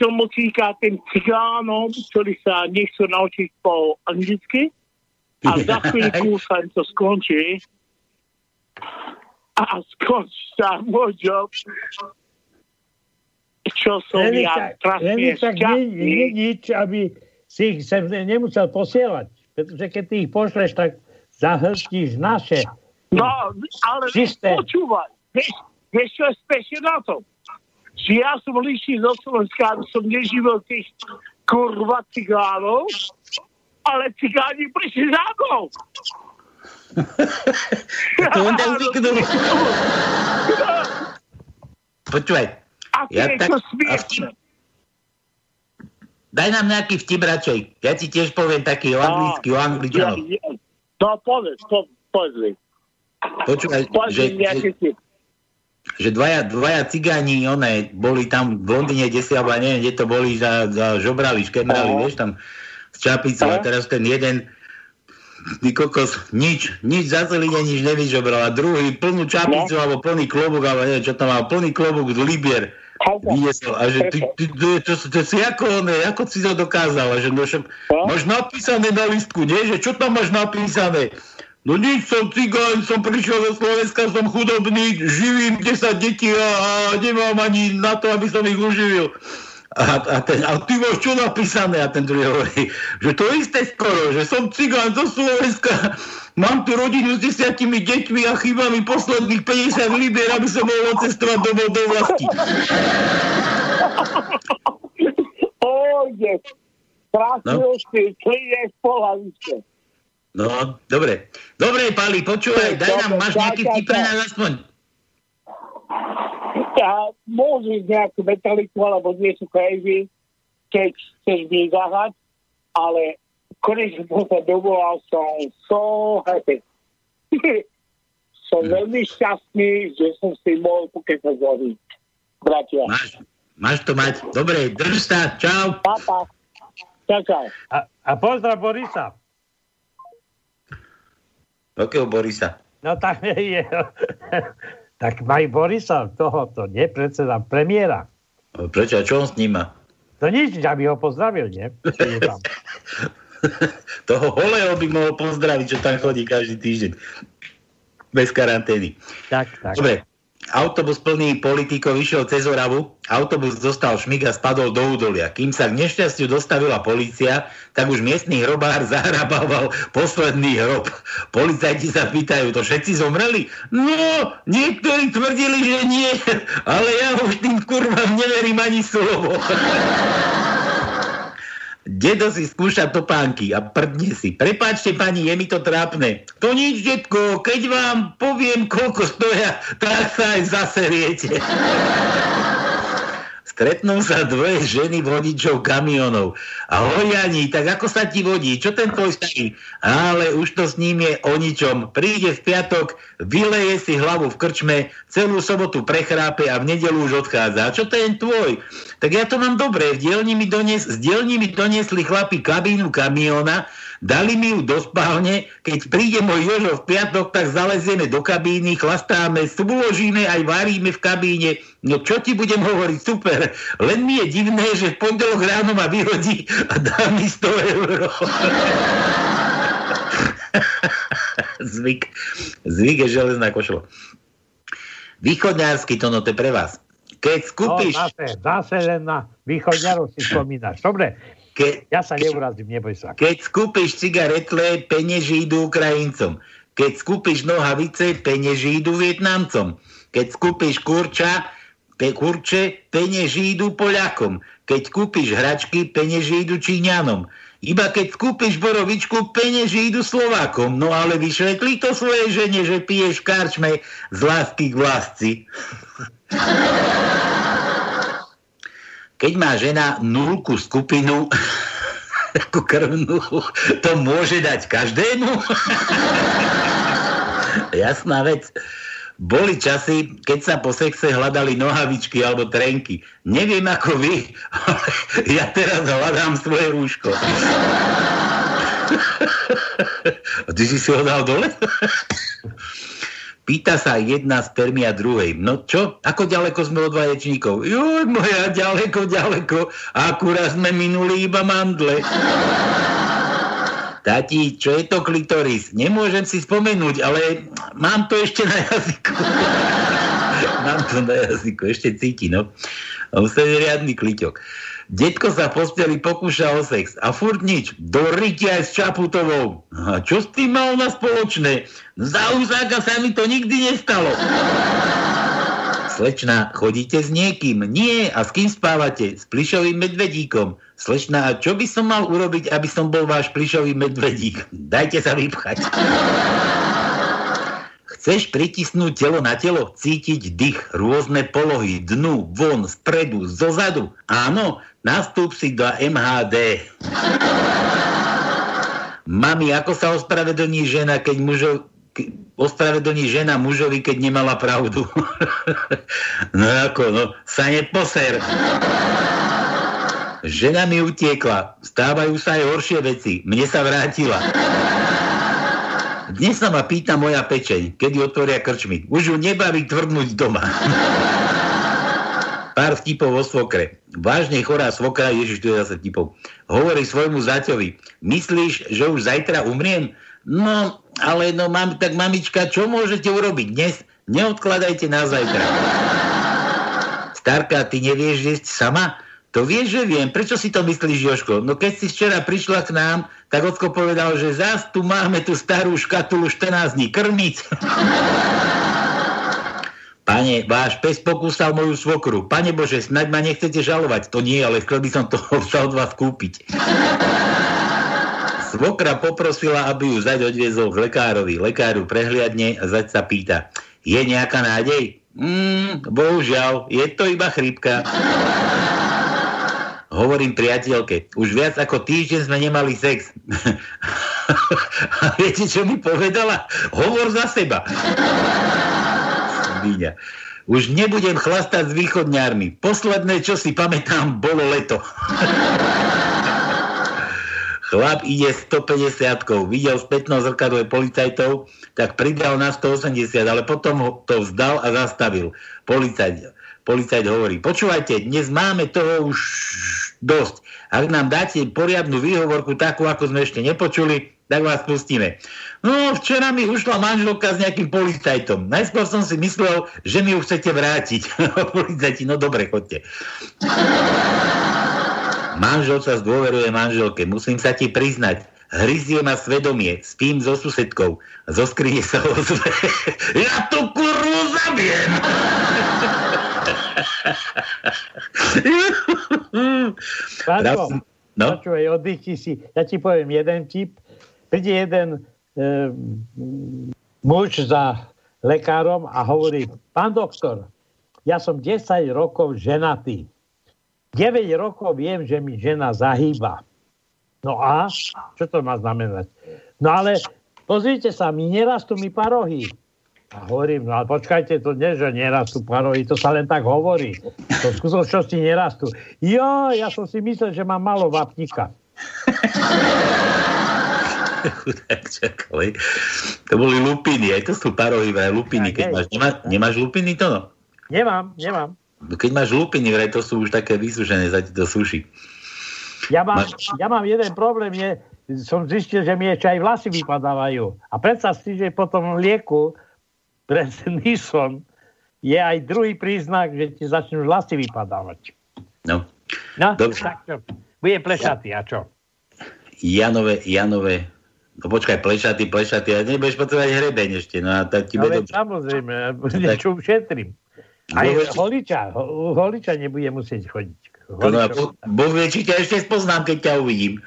tlmočníka tým cigánom, ktorí sa nechcú naučiť po anglicky. A za chvíľku sa im to skončí. A skončí sa môj job. Čo som Len ja tak, len tak nie, nie nič, aby si ich sem nemusel posielať. Pretože keď ty ich pošleš, tak zahltíš naše. No, ale Čisté. počúvaj. Vieš, vieš, čo je spešne na tom? Že ja som liší zo Slovenska, som neživil tých kurva cigánov, ale cigáni prišli za mnou. To on ťa zvyknul. počúvaj. Ja je tak- to smiešne. Daj nám nejaký vtip radšej. Ja ti tiež poviem taký o anglicky, o Ja, angličanov. ja, no povedz, to povedz. Počúvaj, že, že, že dvaja, dvaja cigáni, one, boli tam v Londýne, kde si, alebo ja neviem, kde to boli, za, za žobrali, škemrali, vieš, tam s čapicou a teraz ten jeden Ty kokos, nič, nič za celý deň nič nevyžobral a druhý plnú čapicu No. alebo plný klobúk, alebo neviem, čo tam mal, plný klobúk z Libier. Vyniesol a že ty, ty, ty, to, to, to si ako, ne, ako si to dokázal, a že no, však, No. máš napísané na listku, nie, že čo tam máš napísané? No nič, som cigán, som prišiel zo Slovenska, som chudobný, živím 10 detí a, a nemám ani na to, aby som ich uživil. A, a, ten, a ty máš čo napísané? A ten druhý hovorí, že to isté skoro, že som cigán zo Slovenska, mám tu rodinu s desiatimi deťmi a chýba mi posledných 50 libier, aby som mohol cestovať domov do vlasti. Pôjde. Krásny No. po hlavičke. No, dobre. Dobre, Pali, počúvaj, daj nám, máš nejaký vtip pre nás aspoň. A môžeš nejakú metaliku alebo niečo crazy, keď chceš vyzahať, ale konečne som sa dovolal, som so happy. som veľmi šťastný, že som si mohol pokecať vami. Bratia. Máš, máš to mať. Dobre, drž sa, čau. Papa. Čau, čau. A, a pozdrav Borisa. Akého Borisa? No tak je. tak maj Borisa, tohoto, nie predseda premiéra. Prečo? A čo on s ním má? To nič, aby ho pozdravil, nie? Toho holého by mohol pozdraviť, čo tam chodí každý týždeň. Bez karantény. Tak, tak. Dobre, autobus plný politikov išiel cez Oravu, autobus dostal šmik a spadol do údolia. Kým sa k nešťastiu dostavila polícia, tak už miestny hrobár zahrabával posledný hrob. Policajti sa pýtajú, to všetci zomreli? No, niektorí tvrdili, že nie, ale ja už tým kurvám neverím ani slovo. Dedo si skúša topánky a prdne si. Prepáčte pani, je mi to trápne. To nič, detko, keď vám poviem, koľko stoja, tak sa aj zaseriete. Stretnú sa dvoje ženy vodičov kamionov. Ahoj Jani, tak ako sa ti vodí? Čo ten tvoj starý? Ale už to s ním je o ničom. Príde v piatok, vyleje si hlavu v krčme, celú sobotu prechrápe a v nedelu už odchádza. A čo ten tvoj? Tak ja to mám dobre. V dielni mi donies, z dielni mi doniesli chlapi kabínu kamiona, dali mi ju do spálne, keď príde môj Jožo v piatok, tak zalezieme do kabíny, chlastáme, súložíme, aj varíme v kabíne. No čo ti budem hovoriť, super. Len mi je divné, že v pondelok ráno ma vyhodí a dá mi 100 eur. Zvyk. Zvyk je železná košela. Východňársky to, no to je pre vás. Keď No, skúpiš... zase, zase len na východňarov si spomínaš. Dobre, Ke, ja sa neurazím, neboj sa. Keď skúpiš cigaretle, penieži idú Ukrajincom. Keď skúpiš nohavice, penieži idú Vietnamcom. Keď skúpiš kurča, pe, kurče, penieži idú Poliakom. Keď kúpiš hračky, penieži idú Číňanom. Iba keď skúpiš borovičku, penieži idú Slovákom. No ale vyšvetli to svoje žene, že piješ v karčme z lásky k vlastci. Keď má žena nulku skupinu, ako krvnú, to môže dať každému? Jasná vec. Boli časy, keď sa po sexe hľadali nohavičky alebo trenky. Neviem ako vy, ale ja teraz hľadám svoje rúško. A ty si si ho dal dole? Pýta sa jedna spermia druhej. No čo? Ako ďaleko sme od vaječníkov? Juj, moja, ďaleko, ďaleko. Akurát sme minuli iba mandle. Tati, čo je to klitoris? Nemôžem si spomenúť, ale mám to ešte na jazyku. mám to na jazyku, ešte cíti, no. On sa je riadny kliťok. Detko sa v posteli pokúša o sex a furt nič. Do aj s Čaputovou. A čo s tým mal na spoločné? Za úzáka sa mi to nikdy nestalo. Slečna, chodíte s niekým? Nie. A s kým spávate? S plišovým medvedíkom. Slečna, a čo by som mal urobiť, aby som bol váš plišový medvedík? Dajte sa vypchať. Chceš pritisnúť telo na telo, cítiť dých, rôzne polohy, dnu, von, spredu, zozadu. Áno, nastúp si do MHD. Mami, ako sa ospravedlní žena, keď mužov, ke- ospravedlní žena mužovi, keď nemala pravdu? no ako, no, sa neposer. Žena mi utiekla, stávajú sa aj horšie veci, mne sa vrátila. Dnes sa ma pýta moja pečeň, kedy otvoria krčmy. Už ju nebaví tvrdnúť doma. Pár vtipov o svokre. Vážne chorá svokra, ježiš, tu je zase vtipov. Hovorí svojmu zaťovi, myslíš, že už zajtra umriem? No, ale no, mam, tak mamička, čo môžete urobiť dnes? Neodkladajte na zajtra. Starka, ty nevieš jesť sama? To vieš, že viem. Prečo si to myslíš, Joško? No keď si včera prišla k nám, tak Ocko povedal, že zás tu máme tú starú škatulu 14 dní krmiť. Pane, váš pes pokúsal moju svokru. Pane Bože, snaď ma nechcete žalovať. To nie, ale chcel by som to sa od vás kúpiť. Svokra poprosila, aby ju zať odviezol k lekárovi. Lekáru prehliadne a zať sa pýta, je nejaká nádej? Mm, bohužiaľ, je to iba chrípka. Hovorím priateľke, už viac ako týždeň sme nemali sex. A viete, čo mi povedala? Hovor za seba. Svíňa. Už nebudem chlastať s východňármi. Posledné, čo si pamätám, bolo leto. Chlap ide 150 videl spätno zrkadle policajtov, tak pridal na 180, ale potom ho to vzdal a zastavil. Policajt, policajt hovorí, počúvajte, dnes máme toho už dosť. Ak nám dáte poriadnu výhovorku, takú, ako sme ešte nepočuli, tak vás pustíme. No, včera mi ušla manželka s nejakým policajtom. Najskôr som si myslel, že mi ju chcete vrátiť. Policajti, no dobre, chodte. Manžel sa zdôveruje manželke. Musím sa ti priznať. Hryzie ma svedomie. Spím so susedkou. Zo skrine sa ozve. Ja tu kurvu zabijem! Paťo, No? počúvaj, oddychni si. Ja ti poviem jeden tip. Príde jeden e, muž za lekárom a hovorí, pán doktor, ja som 10 rokov ženatý. 9 rokov viem, že mi žena zahýba. No a? Čo to má znamenať? No ale pozrite sa, mi nerastú mi parohy. A hovorím, no ale počkajte, to nie, že nerastú parohy, to sa len tak hovorí. To v skutočnosti nerastú. Jo, ja som si myslel, že mám malo vapníka. Chudák, čakali. To boli lupiny, aj to sú parohy, vraj lupiny. Keď máš, nemá, nemáš lupiny to no? Nemám, nemám. Keď máš lupiny, vraj to sú už také vysúšené, za ti to suší. Ja mám, ja mám jeden problém, je, som zistil, že mi ešte aj vlasy vypadávajú. A predstav si, že po tom lieku pre Nison je aj druhý príznak, že ti začnú vlasy vypadávať. No. No, Dobre. tak čo? Bude plešatý, a čo? Janové, Janové, no počkaj, plešaty, plešaty, a nebudeš potrebovať hrebeň ešte, no a tak ti No veď samozrejme, tak- niečo ušetrím. Aj No, veď- holiča, ho- holiča nebude musieť chodiť. No, no, Holiča- Boh- Boh vie, či ťa ešte spoznám, keď ťa uvidím.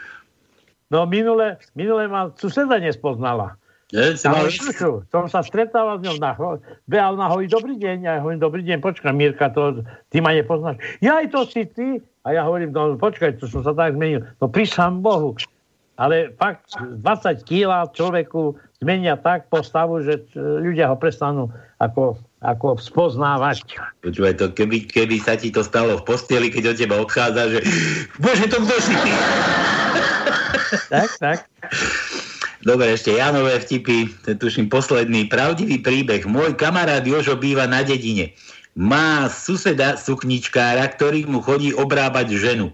No minule, minule ma suseda nespoznala. Ale slušu, som sa stretával s ňou na ho- behal na hoji, dobrý deň, a ja hovorím, dobrý deň, počkaj, Mirka, to, ty ma nepoznáš. Ja aj to si ty. A ja hovorím, no počkaj, to som sa tak zmenil. No prísam Bohu. Ale fakt 20 kg človeku zmenia tak postavu, že e, ľudia ho prestanú ako, ako spoznávať. Počúvaj to, keby, keby sa ti to stalo v posteli, keď od teba odchádza, že bože, to kto si ty? Tak, tak. Dobre, ešte Janové vtipy, ten tuším posledný. Pravdivý príbeh. Môj kamarát Jožo býva na dedine. Má suseda sukničkára, ktorý mu chodí obrábať ženu.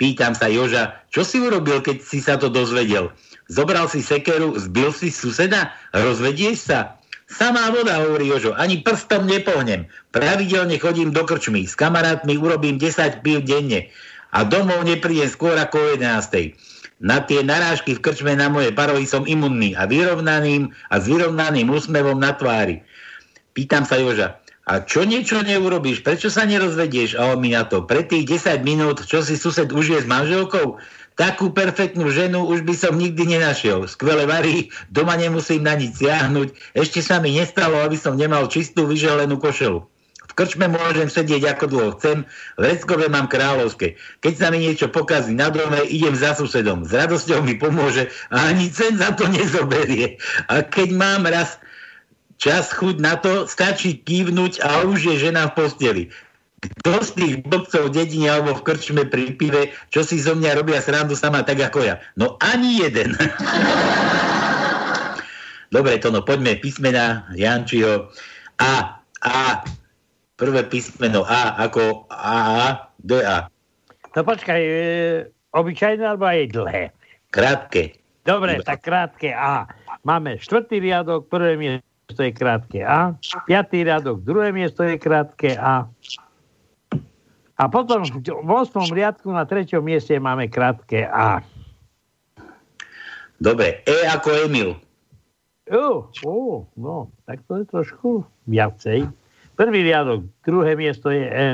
Pýtam sa Joža, čo si urobil, keď si sa to dozvedel? Zobral si sekeru, zbil si suseda? Rozvedieš sa? Samá voda, hovorí Jožo, ani prstom nepohnem. Pravidelne chodím do krčmy, s kamarátmi urobím 10 pív denne a domov neprídem skôr ako o 11. Na tie narážky v krčme na moje parohy som imunný a vyrovnaným a s vyrovnaným úsmevom na tvári. Pýtam sa Joža, A čo niečo neurobíš? Prečo sa nerozvedieš? A on mi na to, pre tých 10 minút, čo si sused užije s manželkou, takú perfektnú ženu už by som nikdy nenašiel. Skvelé varí, doma nemusím na nič siahnuť. Ešte sa mi nestalo, aby som nemal čistú vyželenú košelu. V krčme môžem sedieť ako dlho chcem, v Reckove mám kráľovské. Keď sa mi niečo pokazí na dome, idem za susedom. S radosťou mi pomôže a ani cen za to nezoberie. A keď mám raz čas chuť na to, stačí kývnuť a už je žena v posteli. Kto z tých blbcov v dedine alebo v krčme pri pive, čo si zo mňa robia srandu sama tak ako ja? No ani jeden. Dobre, to no, poďme písmena Jančiho. A, A, prvé písmeno A ako A, D, A. No počkaj, e, obyčajné alebo aj dlhé? Krátke. Dobre, tak krátke A. Máme štvrtý riadok, prvé miesto je krátke A. Piatý riadok, druhé miesto je krátke A. A potom v 8. riadku na treťom mieste máme krátke A. Dobre, E ako Emil. Uh, uh, no, tak to je trošku viacej. Prvý riadok, druhé miesto je E.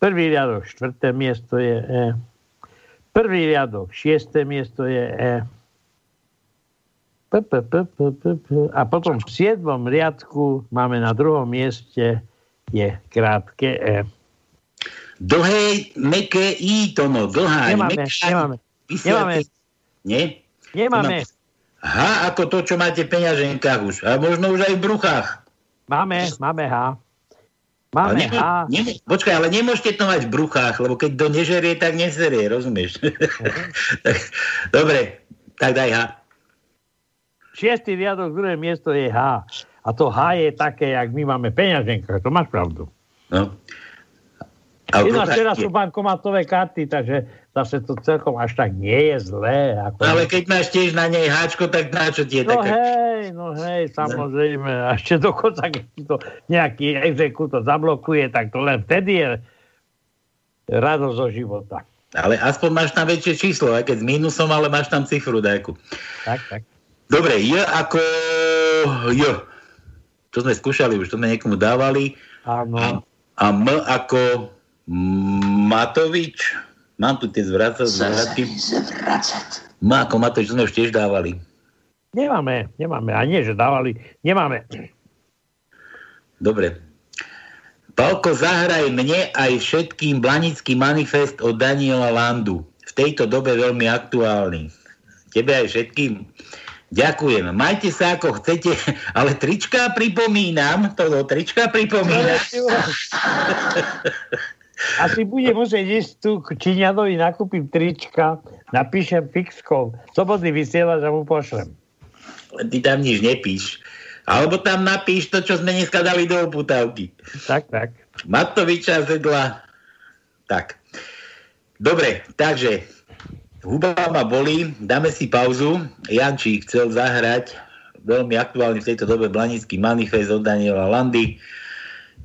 Prvý riadok, štvrté miesto je E. Prvý riadok, šiesté miesto je E. A potom v siedmom riadku máme na druhom mieste je krátke E. Dlhé, meké I, to no, dlhá. Nemáme, meká, nemáme. Nemáme. Nie? Nemáme. H ako to, čo máte v peňaženkách už. A možno už aj v bruchách. Máme, máme H. Ale Máme nemo, H. nemo, počkaj, ale nemôžete to mať v bruchách, lebo keď to nežerie, tak neserie, rozumieš? tak, dobre, tak daj H. Šiestý riadok, druhé miesto je H. A to H je také, jak my máme peňaženka. To máš pravdu. No. A Ináč teraz sú bankomatové karty, takže zase to celkom až tak nie je zlé. Ako... Ale keď máš tiež na nej háčko, tak na čo ti je No taká... hej, no hej, samozrejme. A ešte dokonca, keď to nejaký exekútor zablokuje, tak to len vtedy je radosť zo života. Ale aspoň máš tam väčšie číslo, aj keď s mínusom, ale máš tam cifru dajku. Tak, tak. Dobre, J ako J. To sme skúšali už, to sme niekomu dávali. Áno. A, a M ako Matovič. Mám tu tie zvraca, zvratky. M ako Matovič, to sme už tiež dávali. Nemáme, nemáme. A nie, že dávali. Nemáme. Dobre. Palko, zahraj mne aj všetkým Blanický manifest od Daniela Landu. V tejto dobe veľmi aktuálny. Tebe aj všetkým. Ďakujem. Majte sa ako chcete, ale trička pripomínam, to do trička pripomínam. Asi bude musieť ísť tu k Číňanovi, nakúpim trička, napíšem fixkou. Slobodný vysielač a mu pošlem. Ty tam nič nepíš. Alebo tam napíš to, čo sme dneska dali do oputávky. Tak, tak. Matoviča zedla. Tak. Dobre, takže huba ma bolí, dáme si pauzu. Jančík chcel zahrať veľmi aktuálny v tejto dobe Blanický manifest od Daniela Landy.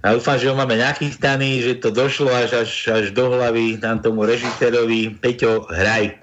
A dúfam, že ho máme nachystaný, že to došlo až, až, až do hlavy tam tomu režisérovi. Peťo, hraj.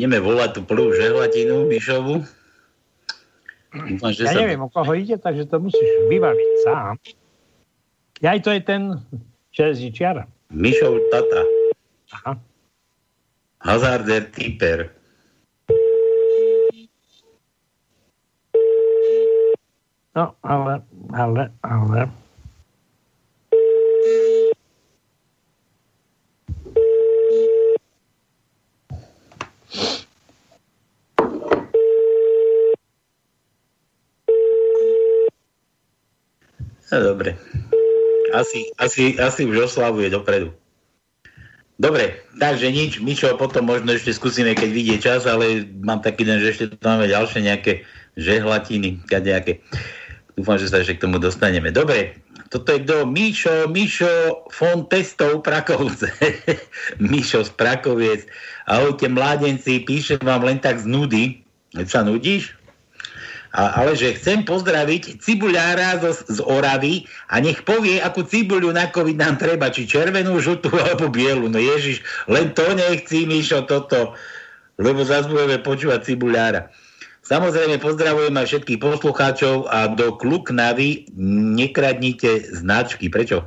Ideme volať tú prvú žehlatinu Mišovu. Dúfam, že Ja sa... neviem, o koho ide, takže to musíš vybaviť sám. Aj to je ten železný čiara. Mišov tata. Aha. Hazarder typer. No, ale, ale, ale. No, dobre. Asi, asi, asi už oslavuje dopredu. Dobre, takže nič, Mičo, potom možno ešte skúsime, keď vidie čas, ale mám taký den, že ešte tu máme ďalšie nejaké žehlatiny, kadejaké. Dúfam, že sa ešte k tomu dostaneme. Dobre, toto je kto? Mišo, Mišo von Testov Prakovce. Mišo z Prakoviec. Ahojte mládenci, píšem vám len tak z nudy. Sa nudíš? A, ale že chcem pozdraviť cibuľára zo, z Oravy a nech povie, akú cibuľu na COVID nám treba, či červenú, žltú alebo bielu. No Ježiš, len to nechci, Mišo, toto, lebo zase budeme počúvať cibuľára. Samozrejme pozdravujem aj všetkých poslucháčov a do Kluknavy nekradnite značky. Prečo?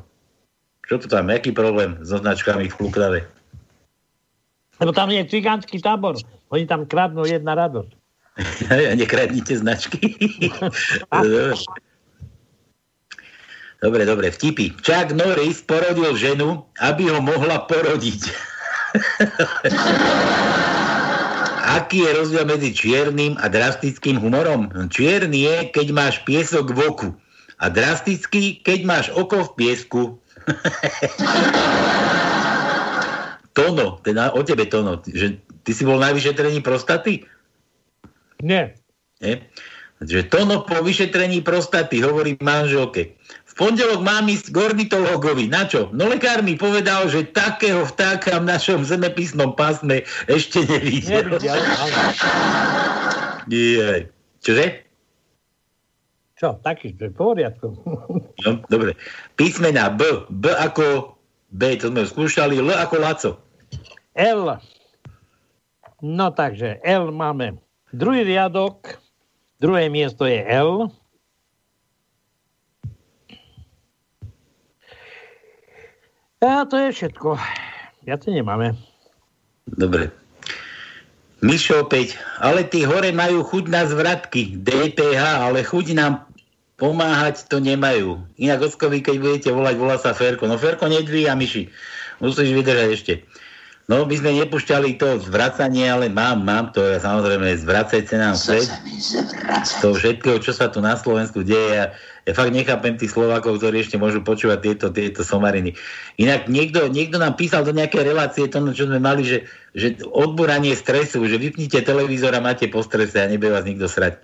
Čo to tam? Jaký problém so značkami v Kluknave? Lebo tam je cigánsky tábor. Oni tam kradnú jedna radosť. Nekradnite značky. dobre. dobre, vtipy. Chuck Norris porodil ženu, aby ho mohla porodiť. Aký je rozdiel medzi čiernym a drastickým humorom? Čierny je, keď máš piesok v oku. A drastický, keď máš oko v piesku. Tono, teda o tebe Tono, že ty si bol na vyšetrení prostaty? Nie. Nie? Že Tono po vyšetrení prostaty hovorí manželke. V pondelok mám ísť k ornitológovi. Na čo? No lekár mi povedal, že takého vtáka v našom zemepisnom pásme ešte nevidel. Nevidel. Čože? Čo, taký, je v poriadku. No, dobre. Písmena B. B ako B, to sme skúšali. L ako Laco. L. No takže, L máme. Druhý riadok, druhé miesto je L. A to je všetko. Ja to nemáme. Dobre. Mišo opäť, ale tí hore majú chuť na zvratky, DPH, ale chuť nám pomáhať to nemajú. Inak Oskovi, keď budete volať, volá sa Ferko. No Ferko nedvíja, Miši. Musíš vydržať ešte. No, my sme nepúšťali to zvracanie, ale mám, mám to, ja samozrejme, zvracajte nám svet. To všetkého, čo sa tu na Slovensku deje. Ja, ja fakt nechápem tých Slovákov, ktorí ešte môžu počúvať tieto, tieto somariny. Inak niekto, niekto nám písal do nejakej relácie to, čo sme mali, že, že odboranie stresu, že vypnite televízor a máte po strese a nebude vás nikto srať.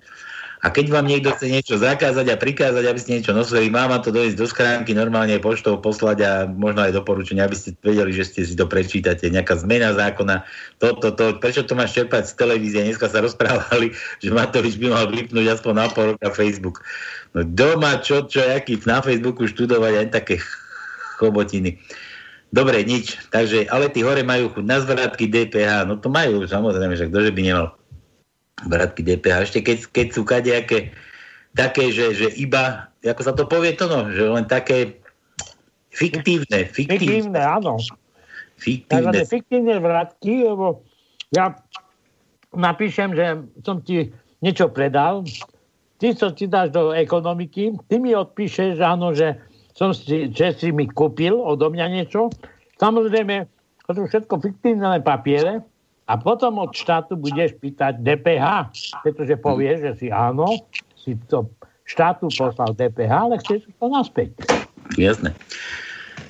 A keď vám niekto chce niečo zakázať a prikázať, aby ste niečo nosili, má vám to dojsť do schránky, normálne poštou poslať a možno aj doporučenia, aby ste vedeli, že ste si to prečítate. Nejaká zmena zákona, toto, to, to, prečo to máš čerpať z televízie? Dneska sa rozprávali, že Matovič by mal vypnúť aspoň na pol roka Facebook. No doma, čo, čo, aký na Facebooku študovať aj také chobotiny. Dobre, nič. Takže, ale tí hore majú chuť na zvratky DPH, no to majú, samozrejme, že ktože by nemal vratky DPH. Ešte keď, keď sú kadejaké také, že, že iba, ako sa to povie to no, že len také fiktívne. Fiktívne, fiktívne áno. Fiktívne. fiktívne vratky, lebo ja napíšem, že som ti niečo predal, ty, čo ti dáš do ekonomiky, ty mi odpíšeš, áno, že som si, že si mi kúpil odo mňa niečo. Samozrejme, to sú všetko fiktívne papiere, a potom od štátu budeš pýtať DPH, pretože povieš, že si áno, si to štátu poslal DPH, ale chceš to naspäť. Jasné.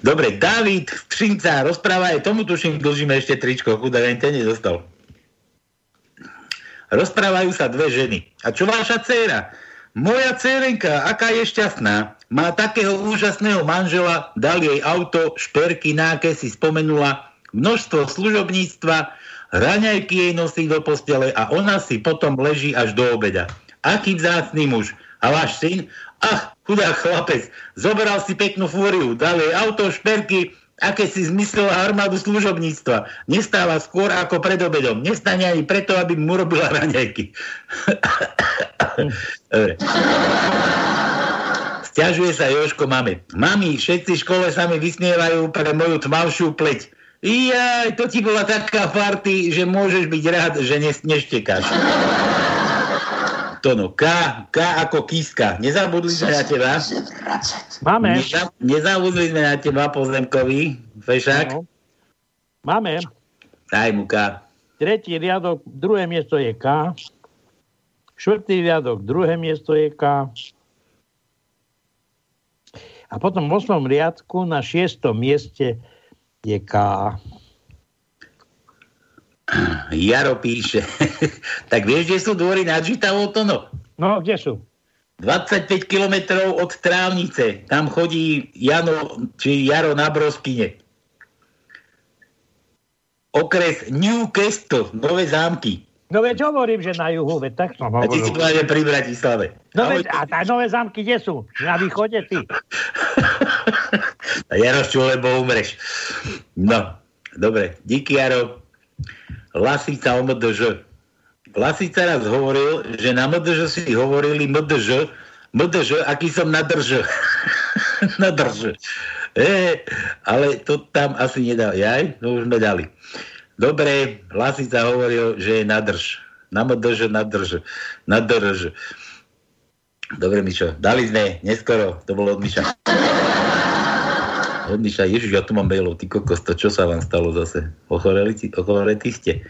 Dobre, David Třinca rozpráva aj tomu tuším, dlžíme ešte tričko, chudá, ten nedostal. Rozprávajú sa dve ženy. A čo vaša dcéra? Moja dcerenka, aká je šťastná, má takého úžasného manžela, dal jej auto, šperky, náke si spomenula, množstvo služobníctva, Raňajky jej nosí do postele a ona si potom leží až do obeda. Aký vzácný muž. A váš syn? Ach, chudák chlapec, zobral si peknú fúriu, dal jej auto, šperky, aké si zmyslela armádu služobníctva. Nestáva skôr ako pred obedom. Nestane ani preto, aby mu robila raňajky. Sťažuje sa Joško mame. Mami, všetci v škole sa mi vysmievajú pre moju tmavšiu pleť. Jaj, to ti bola taká party, že môžeš byť rád, že ne, neštekáš. To no, K, K ako kíska. Nezabudli sme na teba? Máme. Neza, nezabudli sme na teba, pozemkový, fešák? No. Máme. Daj mu K. Tretí riadok, druhé miesto je K. Štvrtý riadok, druhé miesto je K. A potom v osmom riadku na šiestom mieste je K. Jaro píše. tak vieš, kde sú dvory nad Žitavou, Tono? No, kde sú? 25 kilometrov od Trávnice. Tam chodí Jano, či Jaro na Broskine. Okres Newcastle, Nové zámky. No veď hovorím, že na juhu, veď tak som hovoril. A ty si povedal, pri Bratislave. No veď, a tá nové zámky kde sú? Na východe ty. a Jarošču, lebo umreš. No, dobre. Díky, Jaro. Lasica o MDŽ. Lasica raz hovoril, že na MDŽ si hovorili MDŽ, MDŽ, aký som nadrž. nadrž. E, ale to tam asi nedal. Jaj, no už sme dali. Dobre, Lasica hovoril, že je nadrž. Namodrž, nadrž. Nadrž. Dobre, Mišo, dali sme, neskoro, to bolo od Miša. Od Miša, Ježiš, ja tu mám mailov, ty kokos, to čo sa vám stalo zase? Ochoreli, ochoreli ste?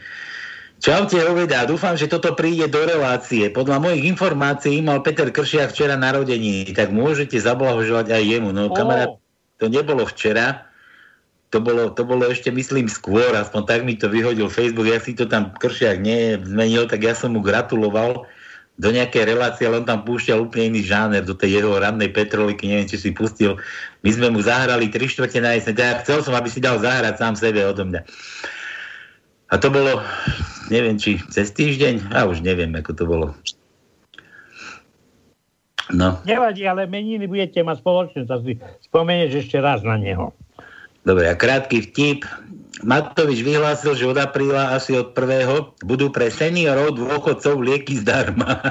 Čaute, Oveda, dúfam, že toto príde do relácie. Podľa mojich informácií mal Peter Kršiak včera narodení, tak môžete zablahožovať aj jemu. No, kamarát, to nebolo včera, to bolo, to bolo ešte, myslím, skôr, aspoň tak mi to vyhodil Facebook, ja si to tam Kršiak nezmenil, tak ja som mu gratuloval do nejakej relácie, ale on tam púšťal úplne iný žáner do tej jeho rannej petroliky, neviem, či si pustil. My sme mu zahrali tri štvrte na jeseň, teda chcel som, aby si dal zahrať sám sebe odo mňa. A to bolo, neviem, či cez týždeň, a už neviem, ako to bolo. No. Nevadí, ale meniny budete mať spoločne, tak si spomenieš ešte raz na neho. Dobre, a krátky vtip. Matovič vyhlásil, že od apríla asi od prvého budú pre seniorov dôchodcov lieky zdarma.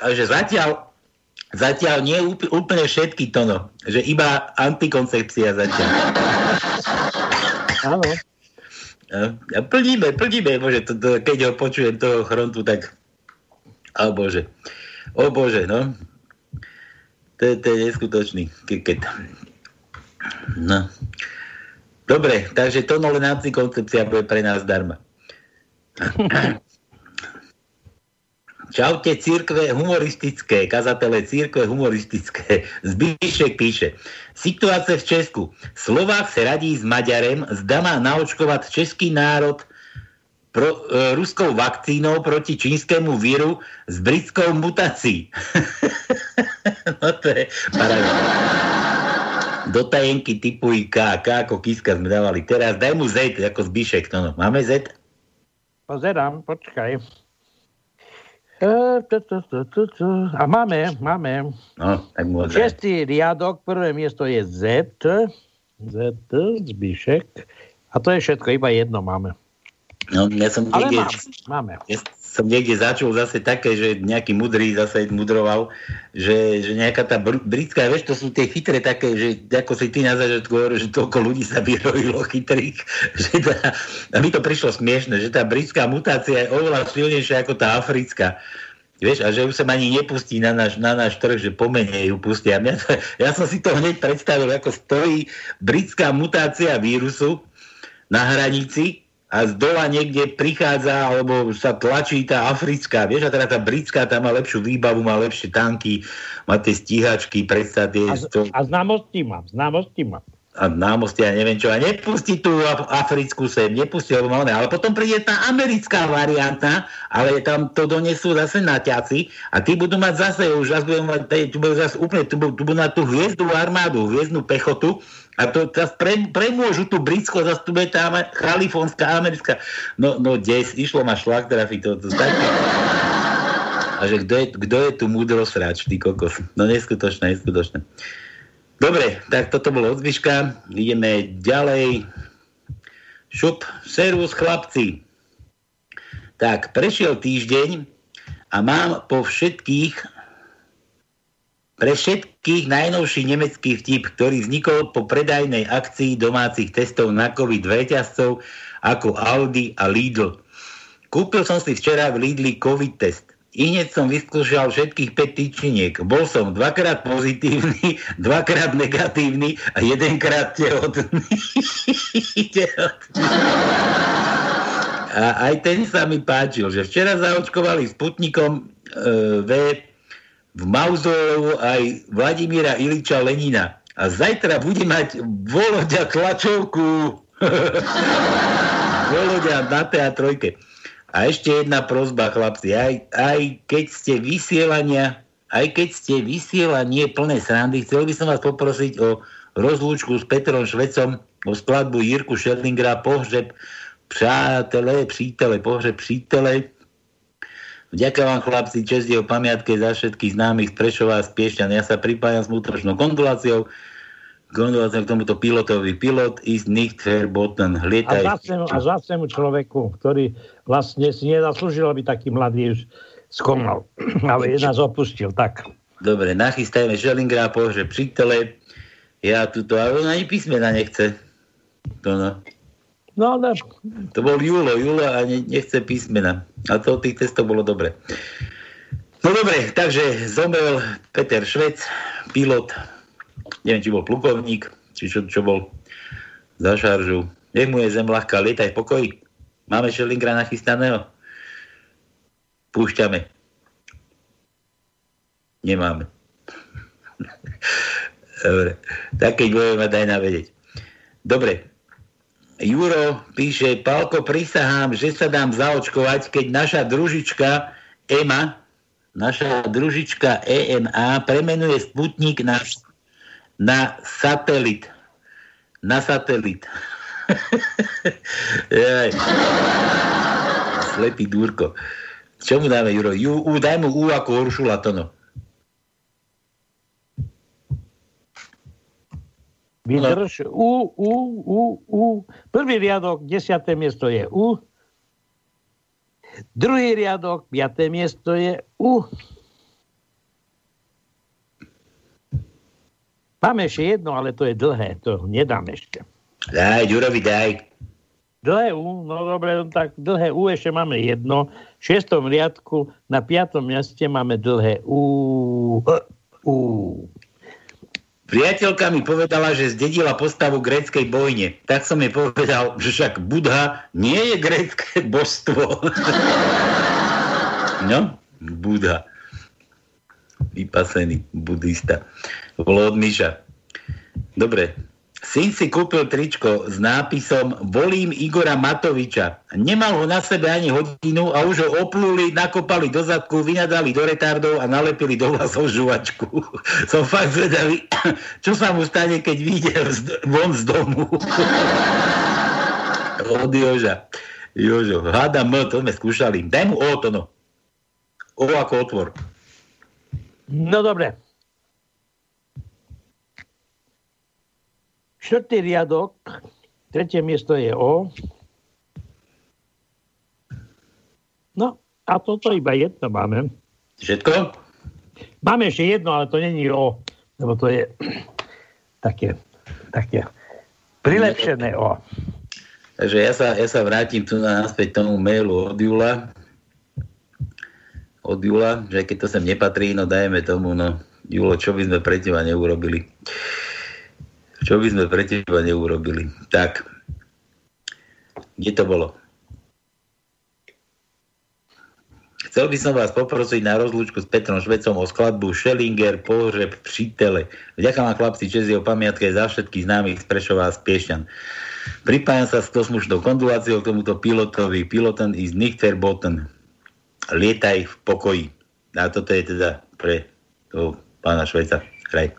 Takže zatiaľ Zatiaľ nie úpl- úplne všetky to, no. Že iba antikoncepcia zatiaľ. Áno. A- A plníme, plníme, bože, to, to, keď ho počujem toho chrontu, tak... O bože. O bože, no. To, je- to je neskutočný kriket. No. Dobre, takže to no len antikoncepcia bude pre nás darma. Čaute, církve humoristické, kazatele církve humoristické. Zbyšek píše. Situácia v Česku. Slovák sa radí s Maďarem, zda má naočkovať český národ pro, e, ruskou vakcínou proti čínskemu víru s britskou mutácií. no to je paráda. Do tajenky typuj K, K ako Kiska sme dávali. Teraz daj mu Z ako Zbyšek. No, no. Máme Z? Pozerám, počkaj. E. A máme, máme. No, tak mu. Šestý riadok, prvé miesto je Z. Z, Zbyšek. A to je všetko, iba jedno máme. No, ja som Ale niekde, máme, máme. ja som niekde začul zase také, že nejaký mudrý zase mudroval, že, že nejaká tá br- britská, vieš, to sú tie chytré také, že ako si ty na začiatku hovoril, že toľko ľudí sa vyrojilo chytrých, že tá, a mi to prišlo smiešne, že tá britská mutácia je oveľa silnejšia ako tá africká. Vieš, a že už sa ani nepustí na náš, na náš trh, že pomenej ju pustia. Mňa to, ja som si to hneď predstavil, ako stojí britská mutácia vírusu na hranici a z dola niekde prichádza, alebo sa tlačí tá africká, vieš, a teda tá britská, tá má lepšiu výbavu, má lepšie tanky, má tie stíhačky, predstav tie, A, z- to, a známosti mám, známosti mám. a námosti, ja neviem čo, a nepustí tú af- africkú sem, nepustí, lebo má ale potom príde tá americká varianta, ale tam to donesú zase naťaci a tí budú mať zase, už zase budú mať, tu budú zase úplne, tu budú, tu budú mať tú hviezdnu armádu, hviezdnu pechotu a to zase pre, premôžu tú britskú, a zase tu bude tá chalifónska, americká, no, no des, išlo ma šlak trafiť, to, to, to a že kto je, kto je tu múdrosráč, ty kokos. No neskutočné, neskutočné. Dobre, tak toto bolo od. Ideme ďalej. Šup, servus chlapci. Tak, prešiel týždeň a mám po všetkých pre všetkých najnovší nemecký vtip, ktorý vznikol po predajnej akcii domácich testov na COVID reťazcov ako Aldi a Lidl. Kúpil som si včera v Lidli COVID test. I hneď som vyskúšal všetkých 5 tyčiniek. Bol som dvakrát pozitívny, dvakrát negatívny a jedenkrát tehotný. tehotný. A aj ten sa mi páčil, že včera zaočkovali Sputnikom e, V v mauzoleu aj Vladimíra Iliča Lenina. A zajtra bude mať Voloďa tlačovku. Voloďa na TA3. A ešte jedna prozba, chlapci. Aj, aj keď ste vysielania, aj keď ste vysielanie plné srandy, chcel by som vás poprosiť o rozlúčku s Petrom Švecom, o skladbu Jirku Šerlingra, pohřeb přátelé, přítele, pohřeb přítele, Ďakujem vám chlapci, čest jeho pamiatke za všetkých známych z Prešova a z Piešťan. Ja sa pripájam s útračnou kondoláciou, kondoláciou k tomuto pilotovi. Pilot is nicht verboten. A Lietaj. zásnemu, a zásnemu človeku, ktorý vlastne si nezaslúžil, aby taký mladý už skonal. Ale je nás opustil, tak. Dobre, nachystajme Šelingra, pohřeb přítele. Ja tuto, ale on ani písmena nechce. To no. No ale To bol Julo, Julo a ne, nechce písmena. A to tých testov bolo dobre. No dobre, takže zomrel Peter Švec, pilot, neviem, či bol plukovník, či čo, čo bol za šaržu. Nech mu je zem ľahká, lietaj v pokoji. Máme Šelingra nachystaného? Púšťame. Nemáme. Dobre, tak keď budeme daj navedieť. Dobre, Juro píše, Palko, prisahám, že sa dám zaočkovať, keď naša družička EMA, naša družička EMA premenuje Sputnik na, na satelit. Na satelit. Slepý dúrko. Čo mu dáme, Juro? Ju, u, daj mu U ako Uršula Tono. Vydrž. U, U, U, U. Prvý riadok, desiaté miesto je U. Druhý riadok, piaté miesto je U. Máme ešte jedno, ale to je dlhé, to nedám ešte. Daj, Ďurovi, daj. Dlhé U, no dobre, no tak dlhé U ešte máme jedno. V šiestom riadku na piatom mieste máme dlhé U. U. Priateľka mi povedala, že zdedila postavu gréckej bojne. Tak som jej povedal, že však Budha nie je grécké božstvo. no, Budha. Vypasený budista. Bolo od Myša. Dobre, Syn si kúpil tričko s nápisom Volím Igora Matoviča. Nemal ho na sebe ani hodinu a už ho opluli, nakopali do zadku, vynadali do retardov a nalepili do vlasov žuvačku. Som fakt zvedavý, čo sa mu stane, keď vyjde von z domu. Od Joža. Jožo, hada M, to sme skúšali. Daj mu O to no. O ako otvor. No dobre. Štvrtý riadok, tretie miesto je O. No a toto iba jedno máme. Všetko? Máme ešte jedno, ale to není O, lebo to je také, také prilepšené O. Takže ja sa, ja sa vrátim tu na naspäť tomu mailu od Jula. Od Jula, že keď to sem nepatrí, no dajme tomu, no Julo, čo by sme pre teba neurobili. Čo by sme pre teba neurobili? Tak, kde to bolo? Chcel by som vás poprosiť na rozlúčku s Petrom Švecom o skladbu Schellinger, Pohřeb, Přítele. Vďaka vám chlapci čest jeho pamiatke za všetkých známych z Prešova a z Piešťan. Pripájam sa s kosmučnou konduláciou k tomuto pilotovi. Piloten is nicht verboten. Lietaj v pokoji. A toto je teda pre toho pána Šveca. Hraj.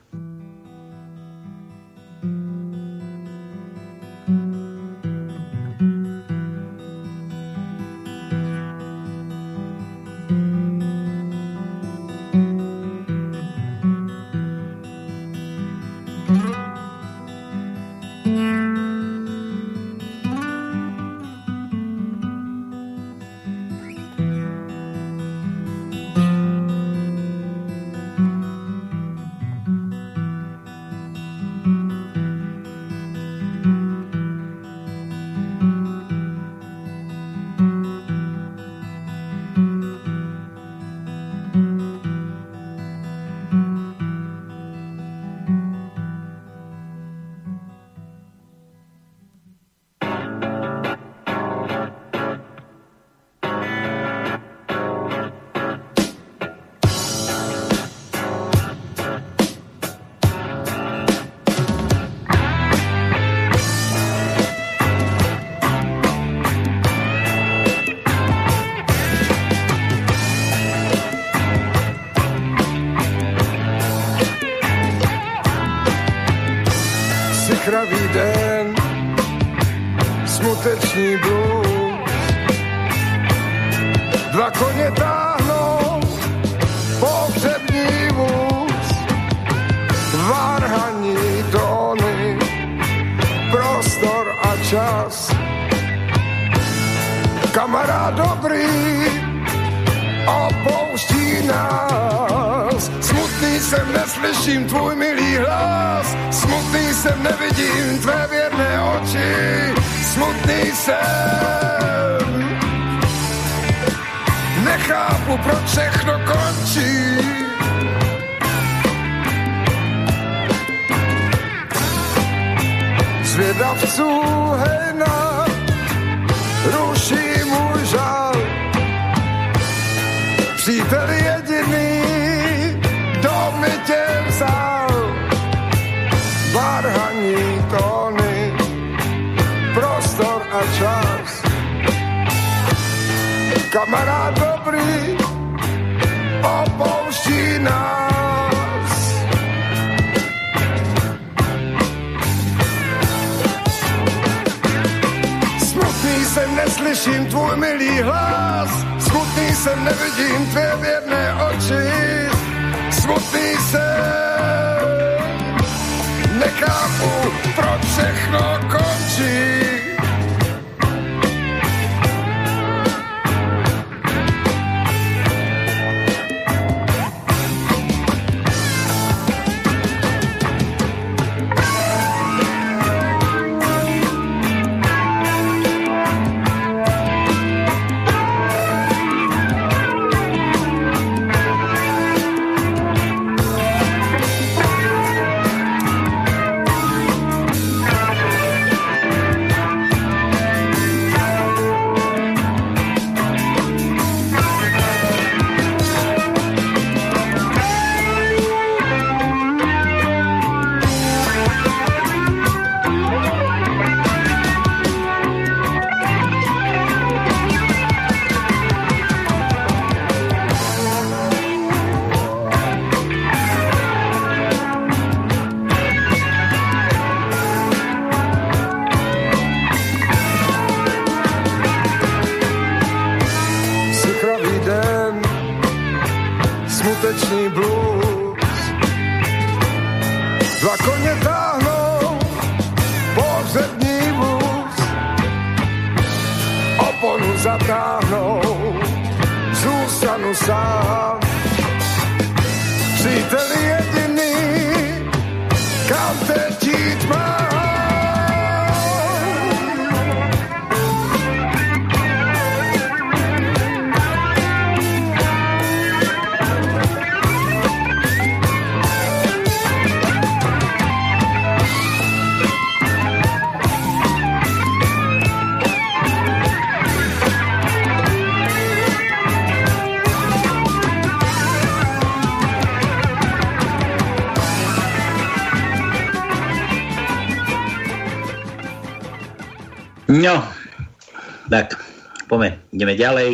Let me. Dva koně táhnou pohřební vůz, oponu zatáhnou, zůstanu sám. Přítel No, tak, poďme, ideme ďalej.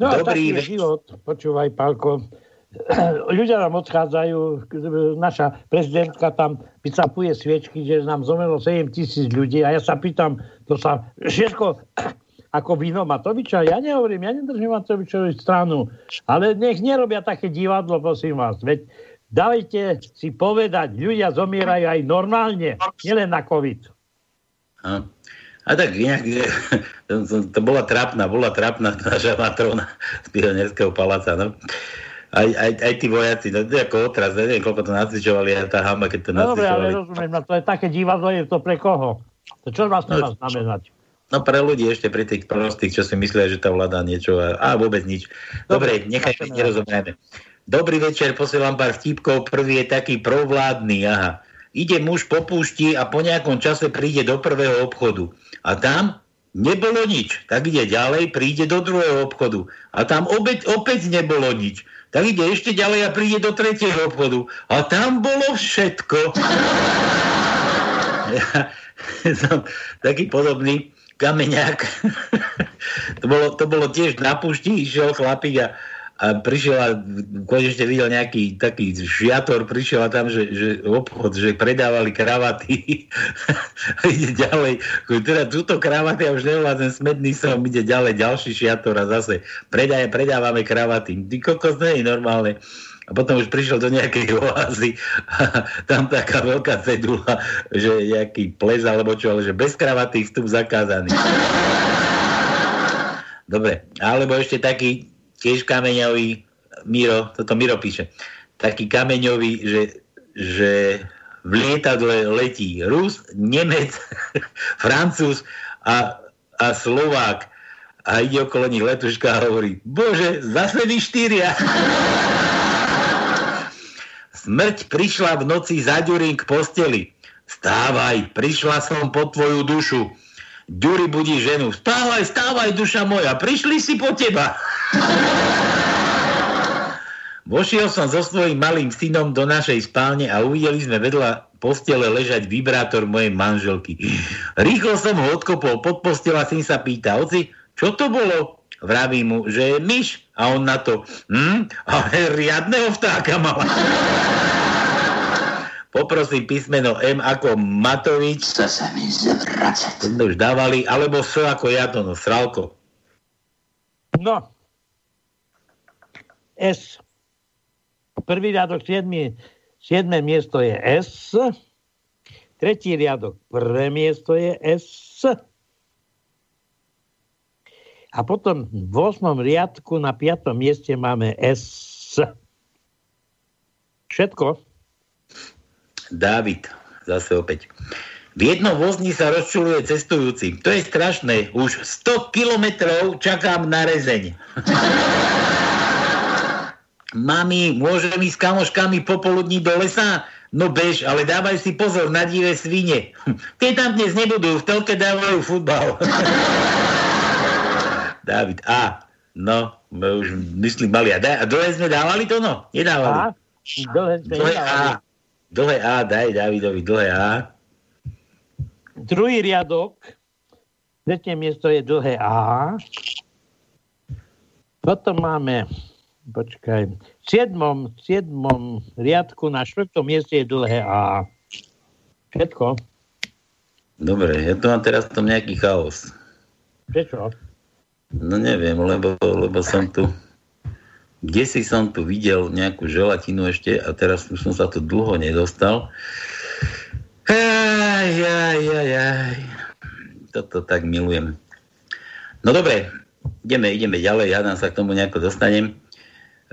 No, Dobrý taký je ve- život, počúvaj, Pálko. Ľudia nám odchádzajú, naša prezidentka tam vycapuje sviečky, že nám zomrelo 7 tisíc ľudí a ja sa pýtam, to sa všetko ako víno Matoviča, ja nehovorím, ja nedržím Matovičovi stranu, ale nech nerobia také divadlo, prosím vás, veď dajte si povedať, ľudia zomierajú aj normálne, nielen na COVID. A, a tak inak, to, to, bola trápna, bola trápna naša matrona z pionierského paláca, no. Aj, aj, aj tí vojaci, no to je ako otraz, neviem, koľko to nacvičovali, a tá hamba, keď to No dobre, ale nacvičovali. rozumiem, no to je také divadlo, je to pre koho? To čo vlastne má znamenať? No pre ľudí ešte, pre tých prostých, čo si myslia, že tá vláda niečo a, a vôbec nič. Dobre, Dobre, nechajme, nerozumieme. Dobrý večer, posielam pár vtipkov. Prvý je taký provládny, aha. Ide muž po púšti a po nejakom čase príde do prvého obchodu. A tam nebolo nič. Tak ide ďalej, príde do druhého obchodu. A tam opäť, opäť nebolo nič. Tak ide ešte ďalej a príde do tretieho obchodu. A tam bolo všetko. Ja som taký podobný kameňák. to, bolo, to bolo tiež na púšti, išiel chlapík a, a prišiel a konečne videl nejaký taký žiator, prišiel a tam, že, že obchod, že predávali kravaty. a ide ďalej. Teda túto kravaty ja už nevládzem, smedný som, ide ďalej, ďalší šiator a zase predaj, predávame kravaty. Ty kokos, nie je normálne. A potom už prišiel do nejakej oázy a tam taká veľká cedula, že nejaký ples alebo čo, ale že bez kravaty vstup zakázaný. Dobre, alebo ešte taký tiež kameňový, Miro, toto Miro píše, taký kameňový, že, že v lietadle letí Rus, Nemec, Francúz a, a Slovák a ide okolo nich letuška a hovorí, bože, zase vy štyria. Smrť prišla v noci za k posteli. Stávaj, prišla som po tvoju dušu. Ďuri budí ženu. Stávaj, stávaj, duša moja, prišli si po teba. Vošiel som so svojím malým synom do našej spálne a uvideli sme vedľa postele ležať vibrátor mojej manželky. Rýchlo som ho odkopol pod postel a syn sa pýta, oci, čo to bolo? Vraví mu, že je myš. A on na to, hm, ale riadného vtáka mala. Poprosím písmeno M ako Matovič. To sa mi zvracať. To sme už dávali, alebo S ako ja to, no, Sralko. No. S. Prvý riadok, siedmi, siedme miesto je S. Tretí riadok, prvé miesto je S. A potom v 8. riadku na 5. mieste máme S. Všetko. Dávid, zase opäť. V jednom vozni sa rozčuluje cestujúci. To je strašné. Už 100 kilometrov čakám na rezeň. Mami, môžem ísť s kamoškami popoludní do lesa? No bež, ale dávaj si pozor na divé svine. Tie tam dnes nebudú, v telke dávajú futbal. David, a, no, my už myslím mali. A, a dlhé sme dávali to, no? Nedávali. A? Dlhé sme Dlhé nedávali. A. Dlhé A, daj Davidovi dlhé A. Druhý riadok, tretie miesto je dlhé A. Potom máme, počkaj, v siedmom, siedmom riadku na štvrtom mieste je dlhé A. Všetko. Dobre, ja tu mám teraz v tom nejaký chaos. Prečo? No neviem, lebo, lebo som tu kde si som tu videl nejakú želatinu ešte a teraz už som sa tu dlho nedostal. Aj, aj, aj, aj. Toto tak milujem. No dobre, ideme, ideme ďalej, ja sa k tomu nejako dostanem.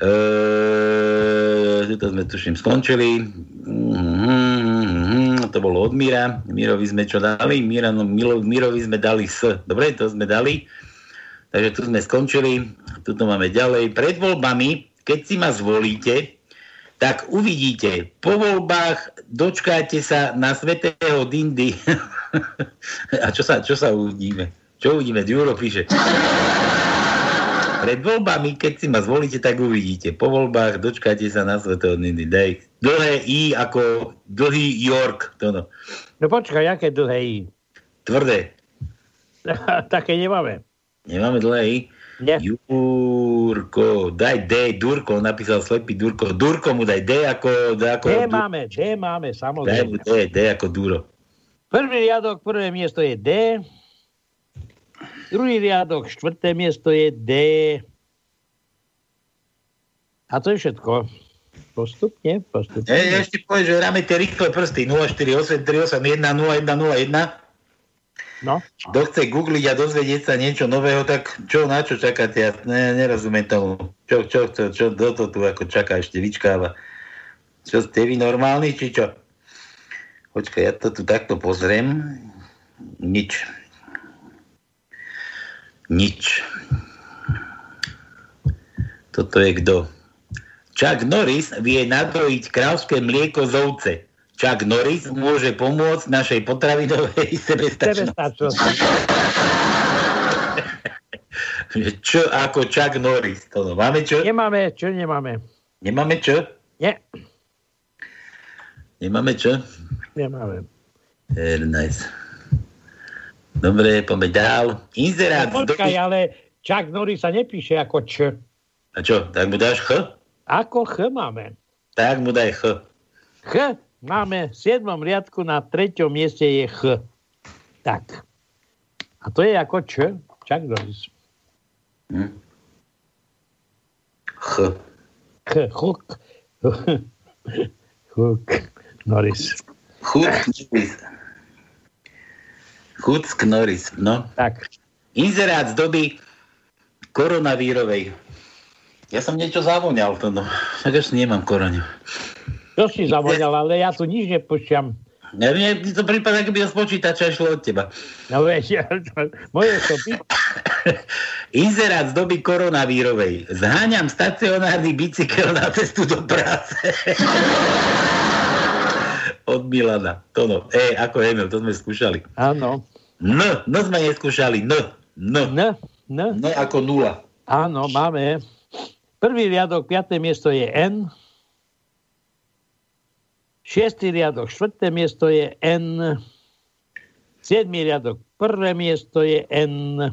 Eee, tuto sme tuším skončili. Mm-hmm, to bolo od Míra. Mírovi sme čo dali? Míra, no, Milo, Mírovi sme dali S. Dobre, to sme dali. Takže tu sme skončili. Tuto máme ďalej. Pred voľbami, keď si ma zvolíte, tak uvidíte. Po voľbách dočkáte sa na svetého Dindy. A čo sa, čo sa uvidíme? Čo uvidíme? Ďuro píše. Pred voľbami, keď si ma zvolíte, tak uvidíte. Po voľbách dočkáte sa na svetého Dindy. Daj. Dlhé I ako dlhý York. To no. No počkaj, aké dlhé I? Tvrdé. Také nemáme. Nemáme dlhé I? Nie. Jurko, daj D, Durko, napísal slepý Durko. Durko mu daj D ako... D, ako D máme, D máme, Daj samozrejme. mu D, D ako Duro. Prvý riadok, prvé miesto je D. Druhý riadok, štvrté miesto je D. A to je všetko. Postupne, postupne. Ja, ja ešte poviem, že hráme tie rýchle prsty 0483810101. No. Kto chce googliť a dozvedieť sa niečo nového, tak čo, na čo čakáte? Ja ne, nerozumiem tomu. Čo, čo, čo, čo, kto to tu ako čaká, ešte vyčkáva? Čo, ste vy normálni, či čo? Počkaj, ja to tu takto pozriem. Nič. Nič. Toto je kto? Chuck Norris vie nadrojiť krávské mlieko z ovce. Chuck Norris môže pomôcť našej potravinovej sebestačnosti. Čo ako Chuck Norris? To. Máme čo? Nemáme, čo nemáme? Nemáme čo? Nie, Nemáme čo? nemáme. Very nice. Dobre, poďme dál. Inzerát. No, počkaj, ale Chuck Norris sa nepíše ako Č. A čo, tak mu dáš Ch? Ako Ch máme. Tak mu daj Ch. Ch máme v 7. riadku na 3. mieste je Ch. Tak. A to je ako Č. Chuck Norris. Hm. Ch. Ch. Chuk. Chuk. Norris. Norris. Chud Norris, no. Tak. Inzerát z doby koronavírovej. Ja som niečo zavoňal to, no. Tak ešte nemám koronu. To si zavoňal, ale ja tu nič nepočítam. Ja, mne to prípada, keby to z počítača išlo od teba. No vieš, ja, moje to by... Inzerát z doby koronavírovej. Zháňam stacionárny bicykel na cestu do práce. Od Milana. To no. E, ako Emil, to sme skúšali. Áno. N, no sme neskúšali. N, N. N, N. N ako nula. Áno, máme. Prvý riadok, piaté miesto je N. Šiestý riadok, štvrté miesto je N. Siedmý riadok, prvé miesto je N.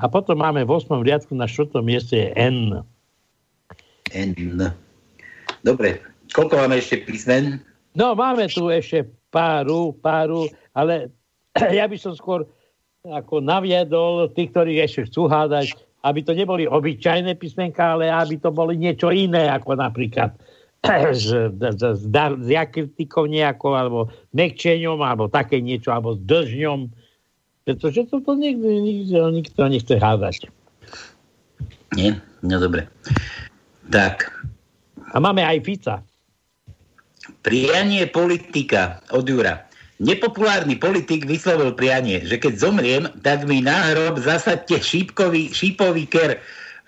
A potom máme v osmom riadku na štvrtom mieste je N. N. Dobre. Koľko máme ešte písmen? No, máme tu ešte páru, páru, ale ja by som skôr ako naviedol tých, ktorí ešte chcú hádať, aby to neboli obyčajné písmenka, ale aby to boli niečo iné, ako napríklad s, s, s, jakritikou nejakou, alebo mekčeňom, alebo také niečo, alebo s dlžňom. Pretože toto nikto, nikto, nikto nechce hádať. Nie? No dobre. Tak. A máme aj Fica. Prianie politika od Jura. Nepopulárny politik vyslovil prianie, že keď zomriem, tak mi na hrob zasadte šípkový, šípový ker.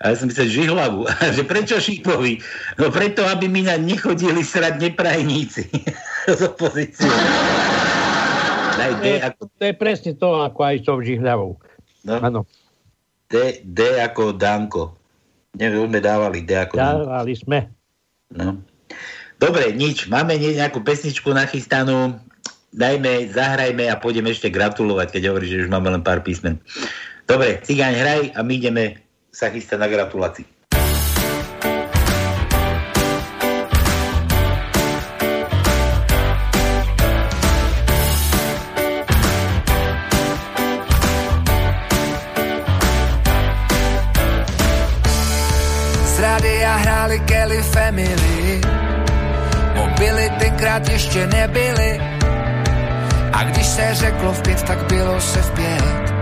A ja som myslel, žihlavu. A že prečo šípový? No preto, aby mi na nechodili srať neprajníci z opozície. Daj D To je, ako, to je presne to, ako aj s tou žihľavou. no, Áno. D, D ako Danko. Neviem, dávali D ako Danko. Dávali sme. No. Dobre, nič. Máme nejakú pesničku nachystanú. Dajme, zahrajme a pôjdeme ešte gratulovať, keď hovoríš, že už máme len pár písmen. Dobre, cigáň hraj a my ideme sa chystať na gratulácii. Rádia hráli Kelly Family. Mobily tenkrát ještě nebyly. A když se řeklo v pět, tak bylo se v pět.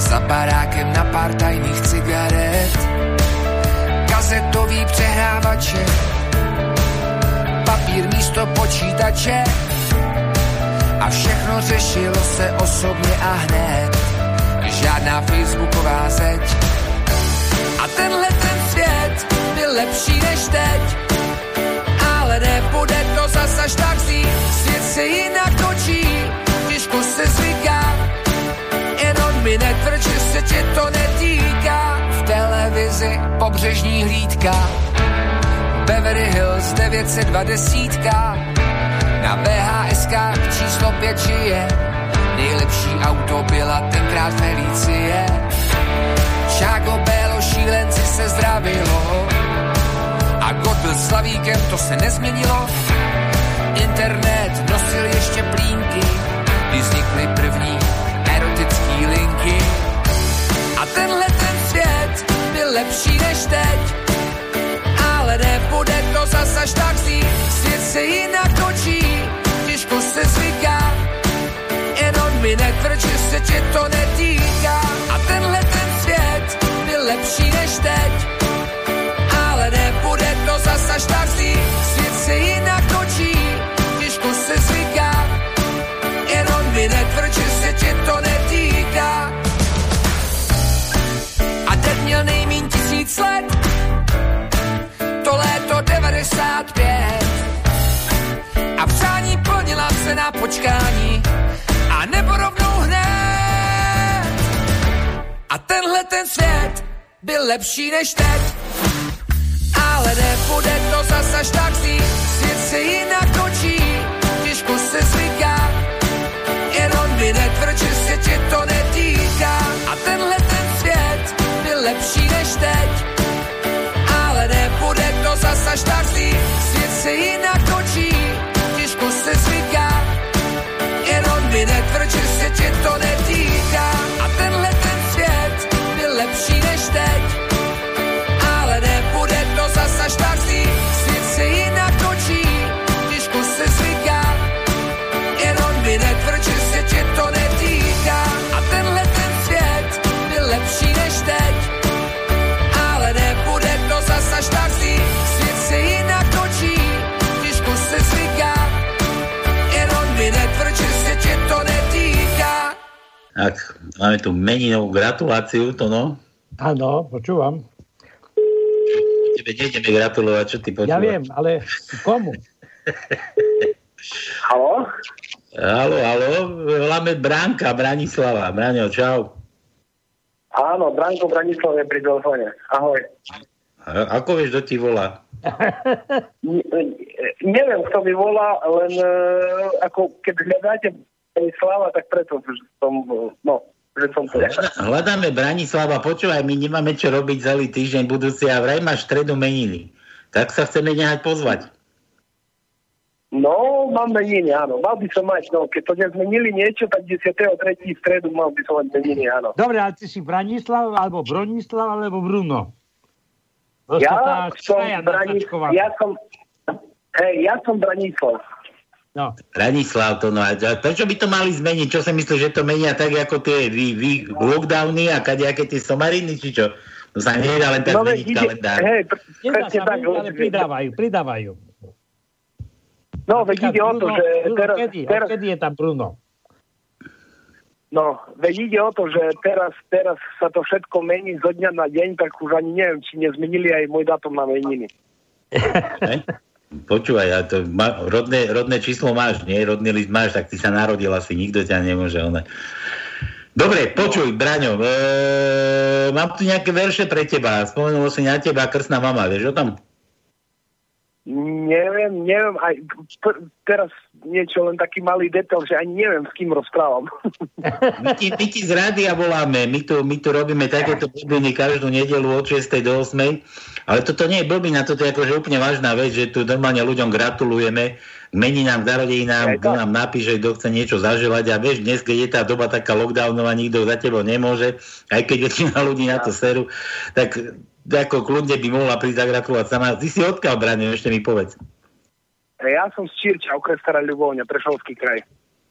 Za barákem na pár tajných cigaret. Kazetový přehrávače. Papír místo počítače. A všechno řešilo se osobně a hned. Žádná facebooková zeď. A tenhle ten svět byl lepší než teď. Ale nebude to zas až tak zlý. Svět se jinak točí, těžko se zvyká. Mi netvrd, že se tě to netýká. V televizi pobřežní hlídka. Beverly Hills 920 na VHSK číslo 5 žije. Nejlepší auto byla tenkrát Felicie. Čáko Bélo šílenci se zdravilo. A God byl slavíkem, to se nezměnilo. Internet nosil ještě plínky, kdy vznikly první tenhle ten svět byl lepší než teď. Ale nebude to zas až tak zlý. Svět se jinak točí, těžko se zvyká. Jenom mi netvrd, že se tě to netýká. A tenhle ten svět byl lepší než teď. Ale nebude to zas až tak zlý. Svět se jinak let, to léto 95. A přání plnila se na počkání a nebo rovnou hned. A tenhle ten svět byl lepší než teď. Ale nebude to zas až tak zlý, svět se jinak točí, těžko se zvyká. Jenom mi netvrd, že se tě to netýká. A tenhle lepší než teď. Ale nebude to zas až tak zlý, svět se jinak točí, těžko se zvyká. Jenom mi netvrd, že se tě to netýká. Tak, máme tu meninovú gratuláciu, to no. Áno, počúvam. Tebe nejdeme gratulovať, čo ty počúvaš? Ja viem, ale komu? Halo? Halo, halo, voláme Bránka, Branislava. Braňo, čau. Áno, Branko Branislav je pri telefóne. Ahoj. A, ako vieš, kto ti volá? Ne- neviem, kto mi volá, len e, ako keď hľadáte Branislava, tak preto že som, e, no, že som to. Hľadáme Branislava, počúvaj, my nemáme čo robiť celý týždeň budúci a vraj máš stredu meniny. Tak sa chceme nehať pozvať. No, mám meniny, áno. Mal by som mať, no, keď to nezmenili niečo, tak 10.3. v stredu mal by som mať meniny, áno. Dobre, ale ty si Branislav, alebo Bronislav, alebo Bruno? Ja som naznačková. Ja som, hej, ja som Branislav. No. Branislav, to no a prečo by to mali zmeniť? Čo si myslíš, že to menia tak, ako tie vy, vy, lockdowny a kadejaké tie somariny, či čo? To sa nedá len tak No, zmeniť ide- kalendár. hej, pr- presne sa tak. meniť, ale pridávajú, pridávajú. No, veď ide o to, že Bruno, teraz, kedy, teraz, kedy je tam Bruno? no, veď ide o to, že teraz, teraz sa to všetko mení zo dňa na deň, tak už ani neviem, či nezmenili aj môj dátum na meniny. Počúvaj, a to ma, rodné, rodné číslo máš, nie? Rodný list máš, tak ty sa narodil asi, nikto ťa nemôže. One. Dobre, počuj, Braňo, e, mám tu nejaké verše pre teba. Spomenulo si na teba krstná mama, vieš o tom? Neviem, neviem, aj teraz niečo, len taký malý detail, že ani neviem, s kým rozprávam. My ti, my ti z rádia voláme, my tu, my tu robíme takéto blbiny každú nedelu od 6. do 8. Ale toto nie je blbina, toto je akože úplne vážna vec, že tu normálne ľuďom gratulujeme, mení nám k narodinám, kto nám napíše, kto chce niečo zaželať a vieš, dnes, keď je tá doba taká lockdownová, nikto za tebo nemôže, aj keď väčšina ľudí na to seru, tak ako kľudne by mohla prísť zagratulovať sama. Ty si odkiaľ, Braňo, ešte mi povedz. Ja som z Čírča, okres Stará Ľubovňa, Prešovský kraj.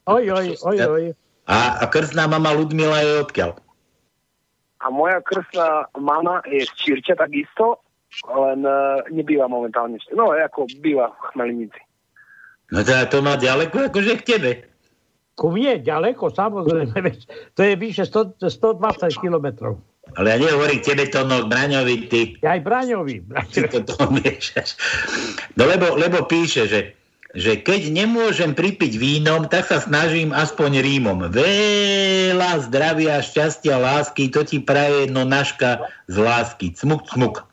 Oj, oj, oj, oj. A, a krstná mama Ludmila je odkiaľ? A moja krstná mama je z Čírča takisto, len uh, nebýva momentálne. No, ako býva v Chmelnici. No teda to má ďaleko akože k tebe. Ku mne ďaleko, samozrejme, to je vyše 100, 120 kilometrov. Ale ja nehovorím k tebe to, no Braňovi, ty. Ja aj Braňovi. Ty to, to miešaš. No lebo, lebo píše, že, že keď nemôžem pripiť vínom, tak sa snažím aspoň rímom. Veľa zdravia, šťastia, lásky, to ti praje nonaška z lásky. Cmuk, cmuk.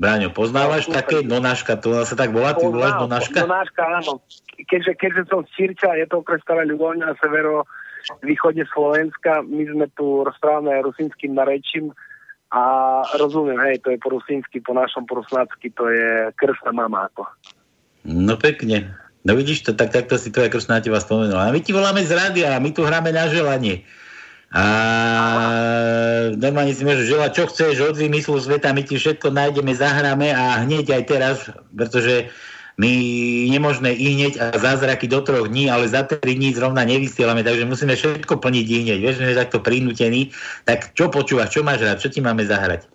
Braňo, poznávaš také nonaška? To sa tak volá, ty voláš nonaška? Nonáška, áno. Keďže, keďže som z Čírča, je to okres Stará Ľubovňa, severo východne Slovenska, my sme tu rozprávame rusínskym narečím a rozumiem, hej, to je po rusínsky, po našom po rusnácky, to je krstná mama. Ako. No pekne. No vidíš to, tak takto si tvoja krstná teba spomenula. A my ti voláme z rádia my tu hráme na želanie. A normálne si môžeš želať, čo chceš od vymyslu sveta, my ti všetko nájdeme, zahráme a hneď aj teraz, pretože my nemôžeme i hneď a zázraky do troch dní, ale za tri dní zrovna nevysielame, takže musíme všetko plniť i hneď. Vieš, že takto prinútený. Tak čo počúvaš, čo máš rád, čo ti máme zahrať?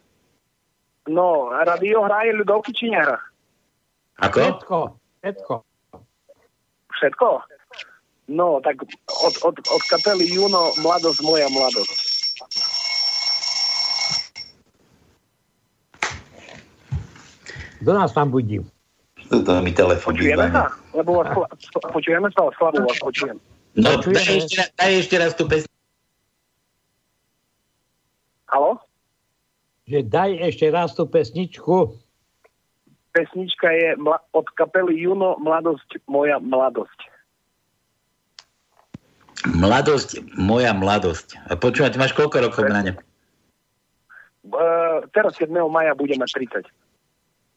No, radio hraje ľudovky či nehra? Ako? Všetko, všetko. Všetko? No, tak od, od, od kapely Juno Mladosť moja mladosť. Kto nás tam budí? Toto mi telefon Počujeme sa? Lebo vás, sla- počujeme sa, ale slabo vás počujem. No, daj ešte, raz- daj ešte raz tú pesničku. Halo? Že daj ešte raz tú pesničku. Pesnička je mla- od kapely Juno Mladosť moja mladosť. Mladosť, moja mladosť. A počúvať, máš koľko rokov, Braňo? Uh, teraz 7. maja budeme 30.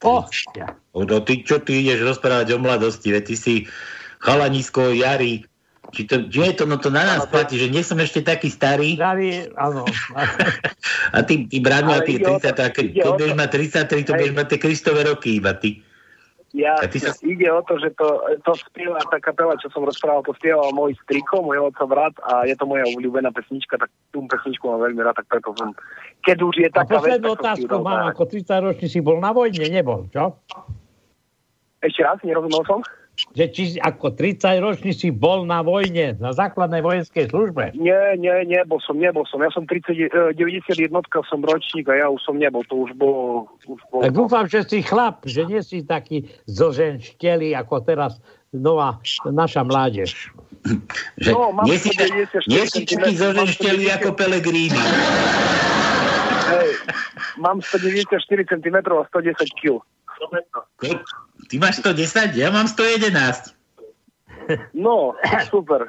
Oh, No ty, čo ty ideš rozprávať o mladosti? Veď ty si chalanisko, jari. Či to, či je to, no to na nás platí, že nie som ešte taký starý. Starý, áno. A ty, ty Braňo, a ty ide o 30, to- a keď budeš mať 33, to budeš mať tie Kristové roky iba ty. Ja, A ty sa- ide o to, že to, to spieva tá kapela, čo som rozprával, to spieval môj striko, môj otco brat a je to moja obľúbená pesnička, tak tú pesničku mám veľmi rád, tak preto som, keď už je A taká vec, poslednú tak otázku mám, ako 30 ročný si bol na vojne, nebol, čo? Ešte raz, nerozumel som? Že či ako 30 ročný si bol na vojne, na základnej vojenskej službe. Nie, nie, nebol som, nebol som. Ja som 30, eh, 91 som ročník a ja už som nebol, to už bolo... Už bolo Tak dúfam, že si chlap, že nie si taký zoženšteli, ako teraz nová naša mládež. Že No, mám nie si, 194 nie si taký mám ako Pelegrini. Hej, mám 194 cm a 110 kg. Ty máš 110, ja mám 111. No, super.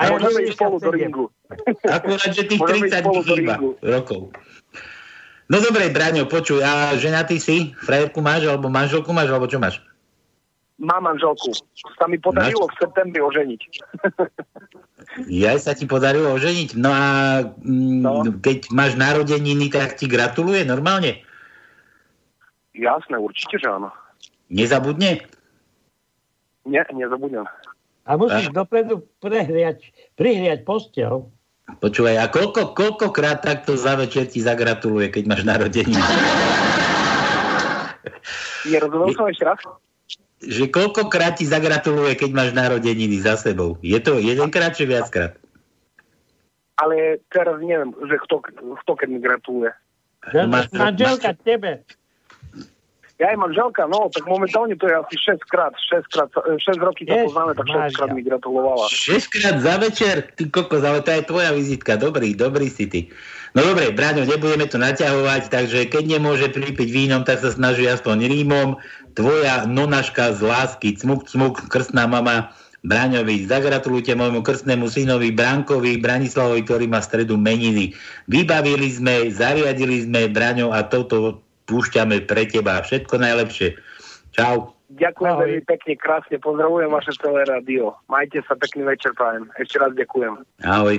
A ja Môžeme ísť spolu do 97. ringu. Akurát, že tých Môžeme ísť 30 spolu mi do chýba rokov. No dobre, Braňo, počuj, a ženatý si? Frajerku máš, alebo manželku máš, alebo čo máš? Mám manželku. Sa mi podarilo v septembri oženiť. Ja sa ti podarilo oženiť. No a mm, No. keď máš narodeniny, tak ti gratuluje normálne? Jasné, určite, že áno. Nezabudne? Nie, nezabudnem. A musíš dopredu prehriať, prihriať postel. Počúvaj, a koľko, koľkokrát takto za večer ti zagratuluje, keď máš narodeniny? Nerozumel som ešte raz? Že koľkokrát ti zagratuluje, keď máš narodeniny za sebou? Je to jedenkrát, či viackrát? Ale teraz neviem, že kto, kto keď mi gratuluje. Máš- Manželka tebe. Ja aj manželka, no, tak momentálne to je asi 6 krát, 6 krát, 6 roky Ježiš, poznáme, tak 6 krát mi gratulovala. 6 krát za večer? Ty kokos, ale to je tvoja vizitka. Dobrý, dobrý si ty. No dobre, Braňo, nebudeme to naťahovať, takže keď nemôže pripiť vínom, tak sa snaží aspoň rímom. Tvoja nonaška z lásky, cmuk, cmuk, krstná mama Braňovi. Zagratulujte môjmu krstnému synovi Brankovi Branislavovi, ktorý má stredu meniny. Vybavili sme, zariadili sme Braňo a toto púšťame pre teba. Všetko najlepšie. Čau. Ďakujem Ahoj. veľmi pekne, krásne, pozdravujem vaše celé rádio. Majte sa, pekný večer prajem. Ešte raz ďakujem. Ahoj.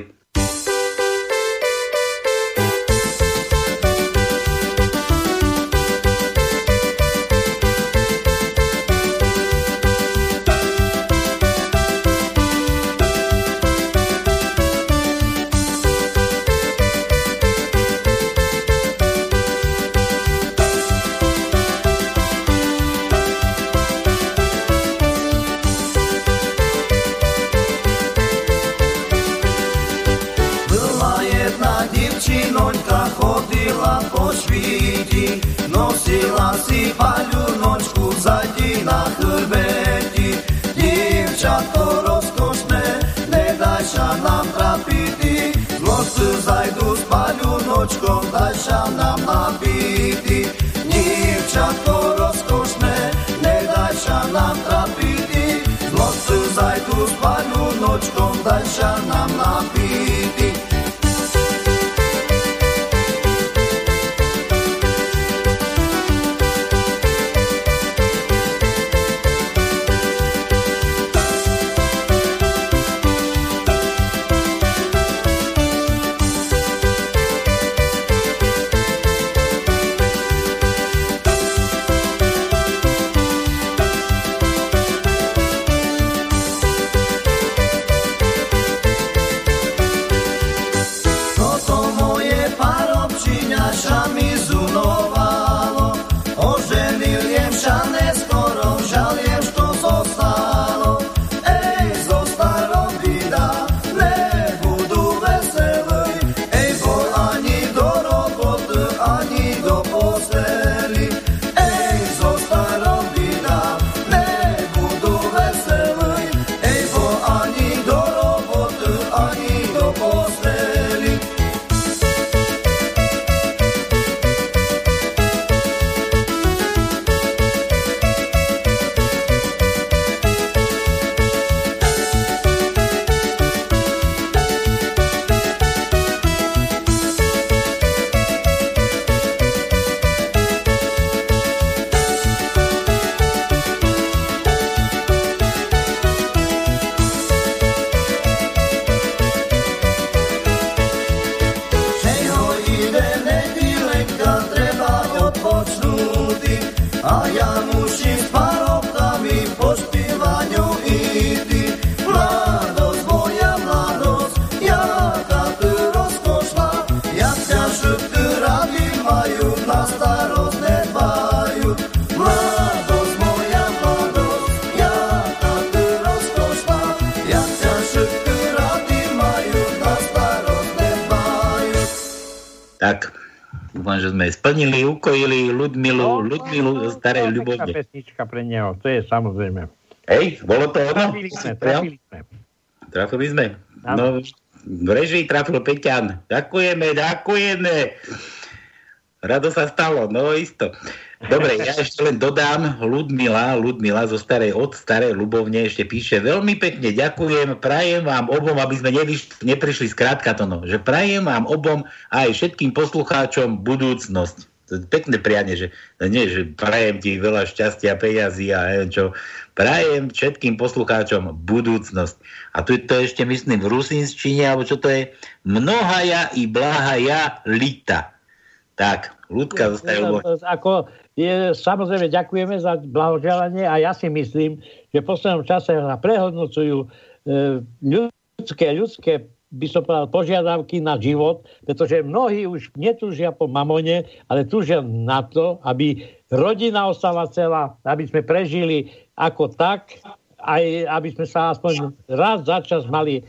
Švíti, nosila si paľunočku vzadi na chrbeti. Divčatko rozkošné, nedaj sa nám trapiti, zložcu zajdu s paľunočkou, daj sa nám napiti. Divčatko rozkošné, nedaj sa nám trapiti, zložcu zajdu s paľunočkou, daj sa Tak, dúfam, že sme splnili, ukojili Ludmilu, Ludmilu zo starej Taká ľubovne. pesnička pre neho, to je samozrejme. Hej, bolo to ono? Trafili sme, trafili sme. Trafili sme. No, v režii trafil Peťan. Ďakujeme, ďakujeme. Rado sa stalo, no isto. Dobre, ja ešte len dodám, Ludmila, Ludmila zo starej, od starej Ľubovne ešte píše, veľmi pekne ďakujem, prajem vám obom, aby sme nevyš, neprišli skrátka to no, že prajem vám obom aj všetkým poslucháčom budúcnosť. To je pekné prianie, že nie, že prajem ti veľa šťastia, peňazí a neviem čo. Prajem všetkým poslucháčom budúcnosť. A tu to ešte myslím v rusinčine, alebo čo to je? Mnohaja i blahaja lita. Tak, ľudka zostaje Ako samozrejme ďakujeme za blahoželanie a ja si myslím, že v poslednom čase sa prehodnocujú e, ľudské, ľudské by som povedal, požiadavky na život, pretože mnohí už netúžia po mamone, ale túžia na to, aby rodina ostala celá, aby sme prežili ako tak, aj aby sme sa aspoň raz za čas mali e,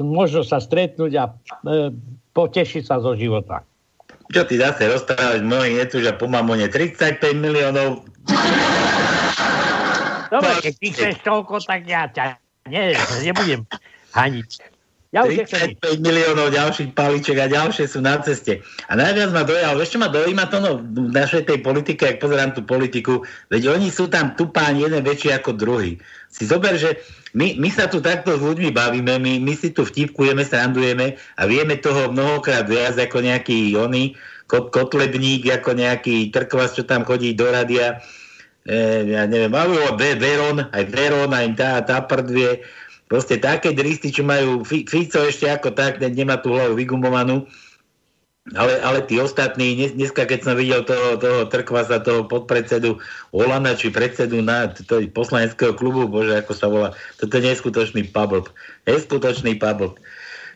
možnosť sa stretnúť a e, potešiť sa zo života. Čo ty zase rozprávať, mnohí netúžia po mamone 35 miliónov. Dobre, keď ty chceš toľko, tak ja ťa ne, nebudem haniť. Ja už nechcem 35 miliónov ďalších paliček a ďalšie sú na ceste. A najviac ma dojalo, vieš čo ma dojíma to no, v našej tej politike, ak pozerám tú politiku, veď oni sú tam tupáň jeden väčší ako druhý. Si zober, že my, my sa tu takto s ľuďmi bavíme, my, my si tu vtipkujeme, srandujeme a vieme toho mnohokrát viac ako nejaký oný kot, kotlebník, ako nejaký trkvas, čo tam chodí do radia. E, ja neviem, Ve- Veron, aj Veron, aj tá, tá prdvie. Proste také dristy, čo majú Fi- Fico ešte ako tak, ne- nemá tú hlavu vygumovanú. Ale, ale tí ostatní, dnes, dneska keď som videl toho, toho Trkvasa, toho podpredsedu Olana, či predsedu na t- t- poslaneckého klubu, bože, ako sa volá, toto je neskutočný pablb. Neskutočný pablb.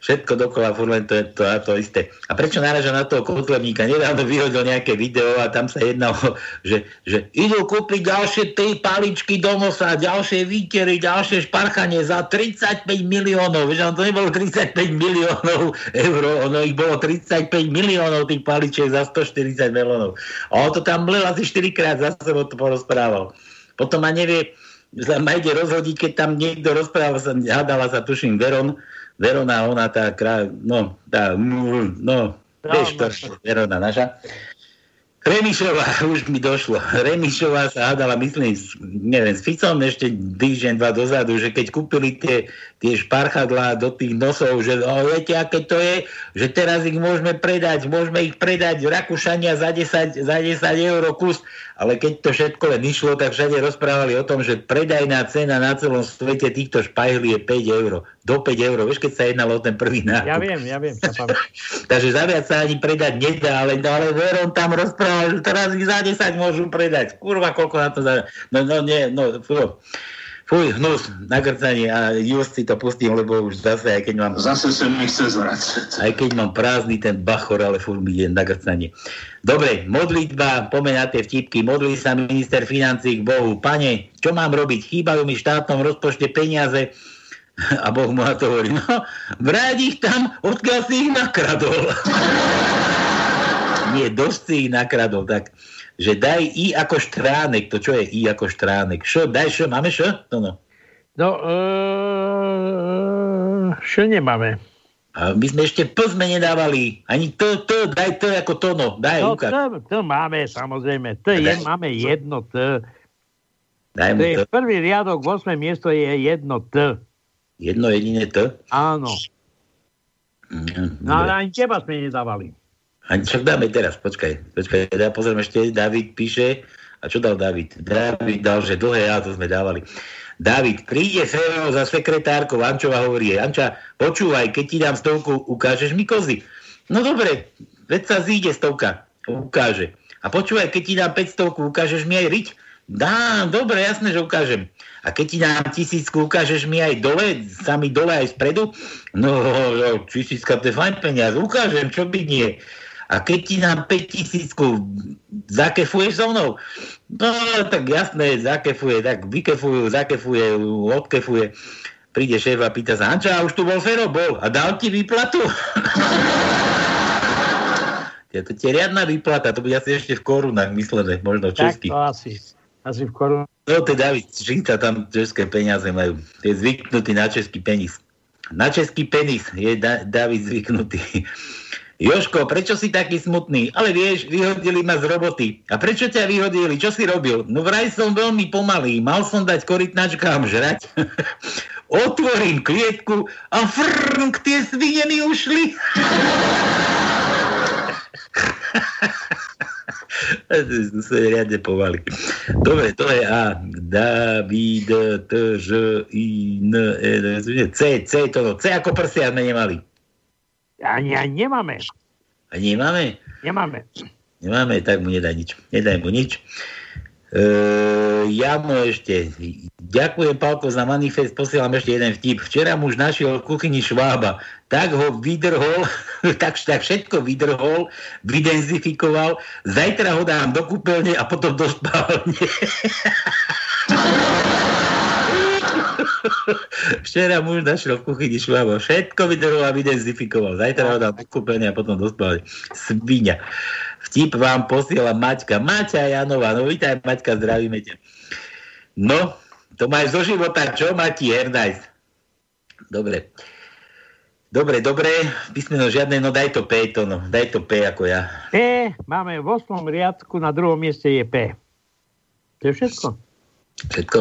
Všetko dokola, furt len to je to, to isté. A prečo náraža na toho kotlebníka? Nedávno vyhodil nejaké video a tam sa jednalo, že, že idú kúpiť ďalšie tri paličky do nosa, ďalšie výtery, ďalšie šparchanie za 35 miliónov. Vieš, to nebolo 35 miliónov eur, ono ich bolo 35 miliónov tých paličiek za 140 miliónov. A on to tam mlel asi 4 krát za sebou to porozprával. Potom ma nevie, sa ma ide rozhodiť, keď tam niekto rozprával, sa, hádala sa, tuším, Veron, Verona, ona tá krá... no, tá, no, vieš to, Verona naša. Remišová, už mi došlo, Remišová sa hádala, myslím, neviem, s Ficom ešte týždeň, dva dozadu, že keď kúpili tie, tie šparchadlá do tých nosov, že o, viete, aké to je, že teraz ich môžeme predať, môžeme ich predať Rakúšania za 10, za 10 eur kus, ale keď to všetko len išlo, tak všade rozprávali o tom, že predajná cena na celom svete týchto špajhlí je 5 eur. Do 5 eur, vieš, keď sa jednalo o ten prvý nákup. Ja viem, ja viem. Takže za viac sa ani predať nedá, ale, ale Veron tam rozprával, že teraz ich za 10 môžu predať. Kurva, koľko na to za... No, no nie, no, fú. Fuj, hnus, nagrcanie a just si to pustím, lebo už zase, aj keď mám... Zase sa mi chce zvracať. Aj keď mám prázdny ten bachor, ale furt mi ide nagrcanie. Dobre, modlitba, pomeň na tie vtipky. Modlí sa minister financí k Bohu. Pane, čo mám robiť? Chýbajú mi v štátnom rozpočte peniaze. A Boh mu na to hovorí, no, vráť ich tam, odkiaľ si ich nakradol. Nie, dosť si ich nakradol, tak že daj i ako štránek, to čo je i ako štránek? Šo, daj šo, máme šo? No, no. No, e, čo nemáme? A my sme ešte P sme nedávali. Ani to, to, daj to ako to, no. Daj, No, ukáž. to, to máme, samozrejme. To je, máme jedno T. Daj To mu je to. prvý riadok, 8. miesto je jedno T. Jedno jediné T. Áno. Mm, No ale ani teba sme nedávali. Ani však dáme teraz, počkaj. Počkaj, ja pozriem ešte, David píše, a čo dal David? David dal, že dlhé ja, to sme dávali. David, príde Fero za sekretárkou, Ančova hovorí, Anča, počúvaj, keď ti dám stovku, ukážeš mi kozy. No dobre, veď sa zíde stovka, ukáže. A počúvaj, keď ti dám 500, ukážeš mi aj riť? Dám, dobre, jasné, že ukážem. A keď ti dám tisícku, ukážeš mi aj dole, sami dole aj spredu? No, no tisícka to je fajn peniaz, ukážem, čo by nie. A keď ti dám 5 tisícku, zakefuješ so mnou? No, tak jasné, zakefuje, tak vykefujú, zakefuje, odkefuje. Príde šéf a pýta sa, Anča, a už tu bol Fero? Bol. A dal ti výplatu? Ja, to je riadna výplata, to bude asi ešte v korunách myslené, možno v Tak českých. to asi. Asi v korun. No to David, Žinca tam české peniaze majú. Je zvyknutý na český penis. Na český penis je da- David zvyknutý. Joško, prečo si taký smutný? Ale vieš, vyhodili ma z roboty. A prečo ťa vyhodili? Čo si robil? No vraj som veľmi pomalý. Mal som dať korytnačkám žrať. Otvorím klietku a frnk, tie svine ušli. sa riadne pomaly. Dobre, to je A. David, T, Ž, I, N, E, C, C, to, C ako prsia sme nemali. Ani, ani nemáme. A nemáme? Nemáme. Nemáme, tak mu nedaj nič. Nedaj mu nič. E, ja mu ešte ďakujem Pálko za manifest, posielam ešte jeden vtip. Včera muž našiel v kuchyni švába, tak ho vydrhol, tak, tak všetko vydrhol, vydenzifikoval, zajtra ho dám do kúpeľne a potom do spálne. Včera muž našiel v kuchyni švába, všetko vydrhol a vydenzifikoval, zajtra ho dám do a potom do spálne. Svinia. Vtip vám posiela Maťka. Maťa Janová, no vítaj Maťka, zdravíme ťa. No, to máš zo života, čo Mati Erdajs? Dobre. Dobre, dobre, písmeno žiadne, no daj to P, to no, daj to P ako ja. P, máme v 8. riadku, na druhom mieste je P. To je všetko. Všetko?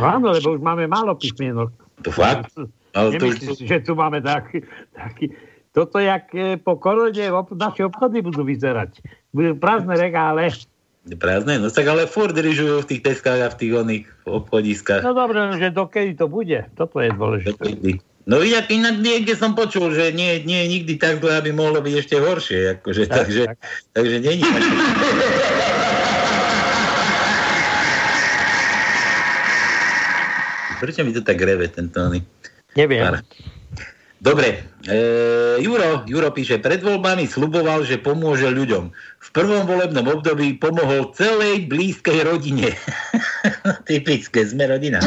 No áno, lebo už máme málo písmienok. To fakt? Ale to už... Že tu máme taký, taký toto jak e, po korone naše obchody budú vyzerať. Budú prázdne regále. Prázdne? No tak ale furt ryžujú v tých teskách a v tých oných obchodiskách. No dobre, že dokedy to bude. Toto je dôležité. Dokedy. No inak, inak niekde som počul, že nie, nie je nikdy tak zle, aby mohlo byť ešte horšie. Akože, Tak, takže, tak. takže není. Prečo mi to tak reve, tento oný? Neviem. Pár. Dobre, e, Juro, Juro píše, pred voľbami sluboval, že pomôže ľuďom. V prvom volebnom období pomohol celej blízkej rodine. Typické, sme rodina.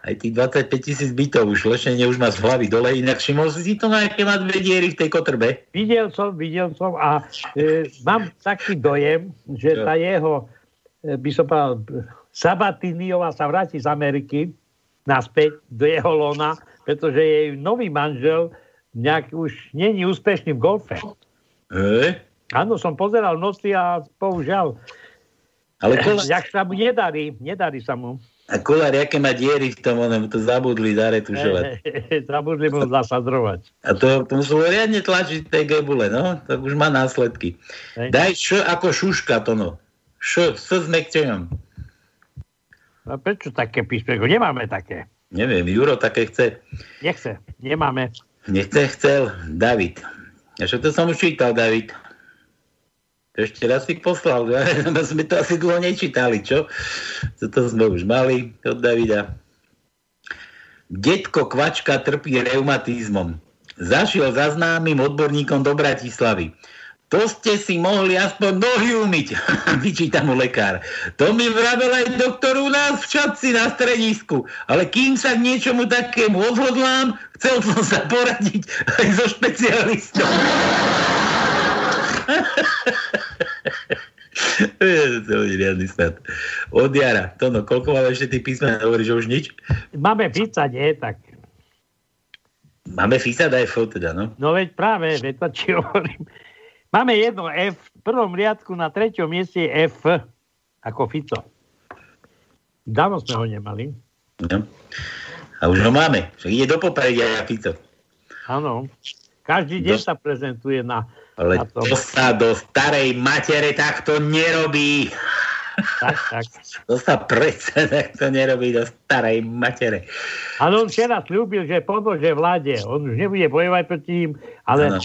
Aj tých 25 tisíc bytov už lešenie už má z hlavy dole, inak všimol si to na aké má dve diery v tej kotrbe? Videl som, videl som a e, mám taký dojem, že tá jeho, e, by som povedal, Sabatiniová sa vráti z Ameriky naspäť do jeho lona, pretože jej nový manžel nejak už není úspešný v golfe. E? Áno, som pozeral noci a bohužiaľ, Ale kola, jak sa mu nedarí, nedarí sa mu. a kolár, aké má diery v tom, onom, to zabudli zaretušovať. Zabudli mu zasadrovať. A to, to muselo riadne tlačiť tej gebule, no, tak už má následky. Hej. Daj š ako šuška to no. Š, s s mekčenom. A prečo také písmenko? Nemáme také. Neviem, Juro také chce. Nechce, nemáme. Nechce, chcel. David. A čo to som už čítal, David? To ešte raz si poslal. Sme to asi dlho nečítali, čo? Toto sme už mali od Davida. Detko Kvačka trpí reumatizmom. Zašiel za známym odborníkom do Bratislavy. To ste si mohli aspoň nohy umyť, vyčíta mu lekár. To mi vravel aj doktor u nás v Čadci na stredisku. Ale kým sa k niečomu takému odhodlám, chcel som sa poradiť aj so špecialistom. To je riadny snad. Od jara. Tono, koľko máme ešte tých písmen? Hovoríš, že už nič? Máme písať, nie? Tak. Máme FISA, daj F teda, no. No veď práve, veď to či hovorím. Máme jedno F, v prvom riadku na treťom mieste je F, ako Fico. Dávno sme ho nemali. no. A už ho máme. Však ide do popredia Fico. Áno. Každý deň Do- sa prezentuje na, Ale na tom. to sa do starej matere takto nerobí. Tak, tak. To sa predsa takto nerobí do starej matere. Ale on včera slúbil, že pomôže vláde. On už nebude bojovať proti ním, ale Áno.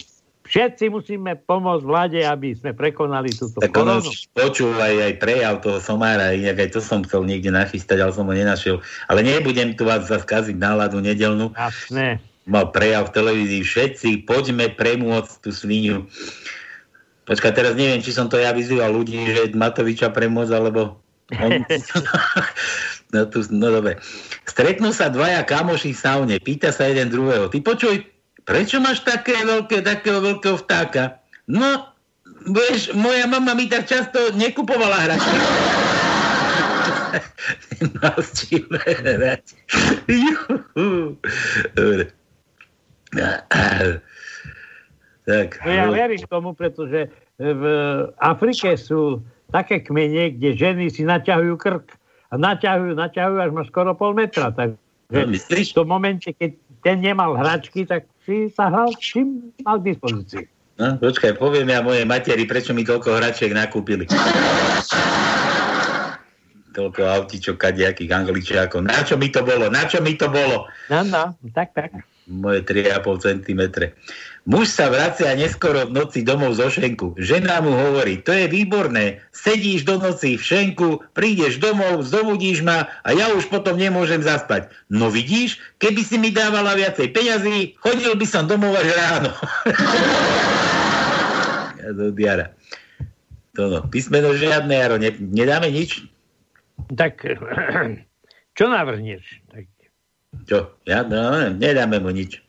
Všetci musíme pomôcť vláde, aby sme prekonali túto Tak koronu. počul aj, aj prejav toho somára, inak aj to som chcel niekde nachystať, ale som ho nenašiel. Ale nebudem tu vás zaskaziť náladu nedelnú. Jasné. Mal prejav v televízii, všetci poďme premôcť tú sviniu. Počkaj, teraz neviem, či som to ja vyzýval ľudí, že Matoviča premôcť, alebo on... no, tu, no dobre. Stretnú sa dvaja kamoši v saune, pýta sa jeden druhého. Ty počuj, prečo máš také veľké, takého veľkého vtáka? No, vieš, moja mama mi tak často nekupovala hračky. Mal s čím hrať. Juhu. Dobre. Tak. No ja verím tomu, pretože v Afrike sú také kmene, kde ženy si naťahujú krk a naťahujú, naťahujú až má skoro pol metra. Takže No, v tom momente, keď ten nemal hračky, tak si sa hral čím mal k dispozícii. No, počkaj, poviem ja mojej materi, prečo mi toľko hračiek nakúpili. toľko autičok, kadejakých angličiakov. Na čo mi to bolo? Na čo mi to bolo? No, no, tak, tak. Moje 3,5 cm. Muž sa vracia neskoro v noci domov zo šenku. Žena mu hovorí, to je výborné, sedíš do noci v šenku, prídeš domov, zobudíš ma a ja už potom nemôžem zaspať. No vidíš, keby si mi dávala viacej peňazí, chodil by som domov až ráno. do diara. To no, písmeno žiadne, Jaro, ne, nedáme nič? Tak, čo navrhneš? Tak, Čo? Ja, no, nedáme mu nič.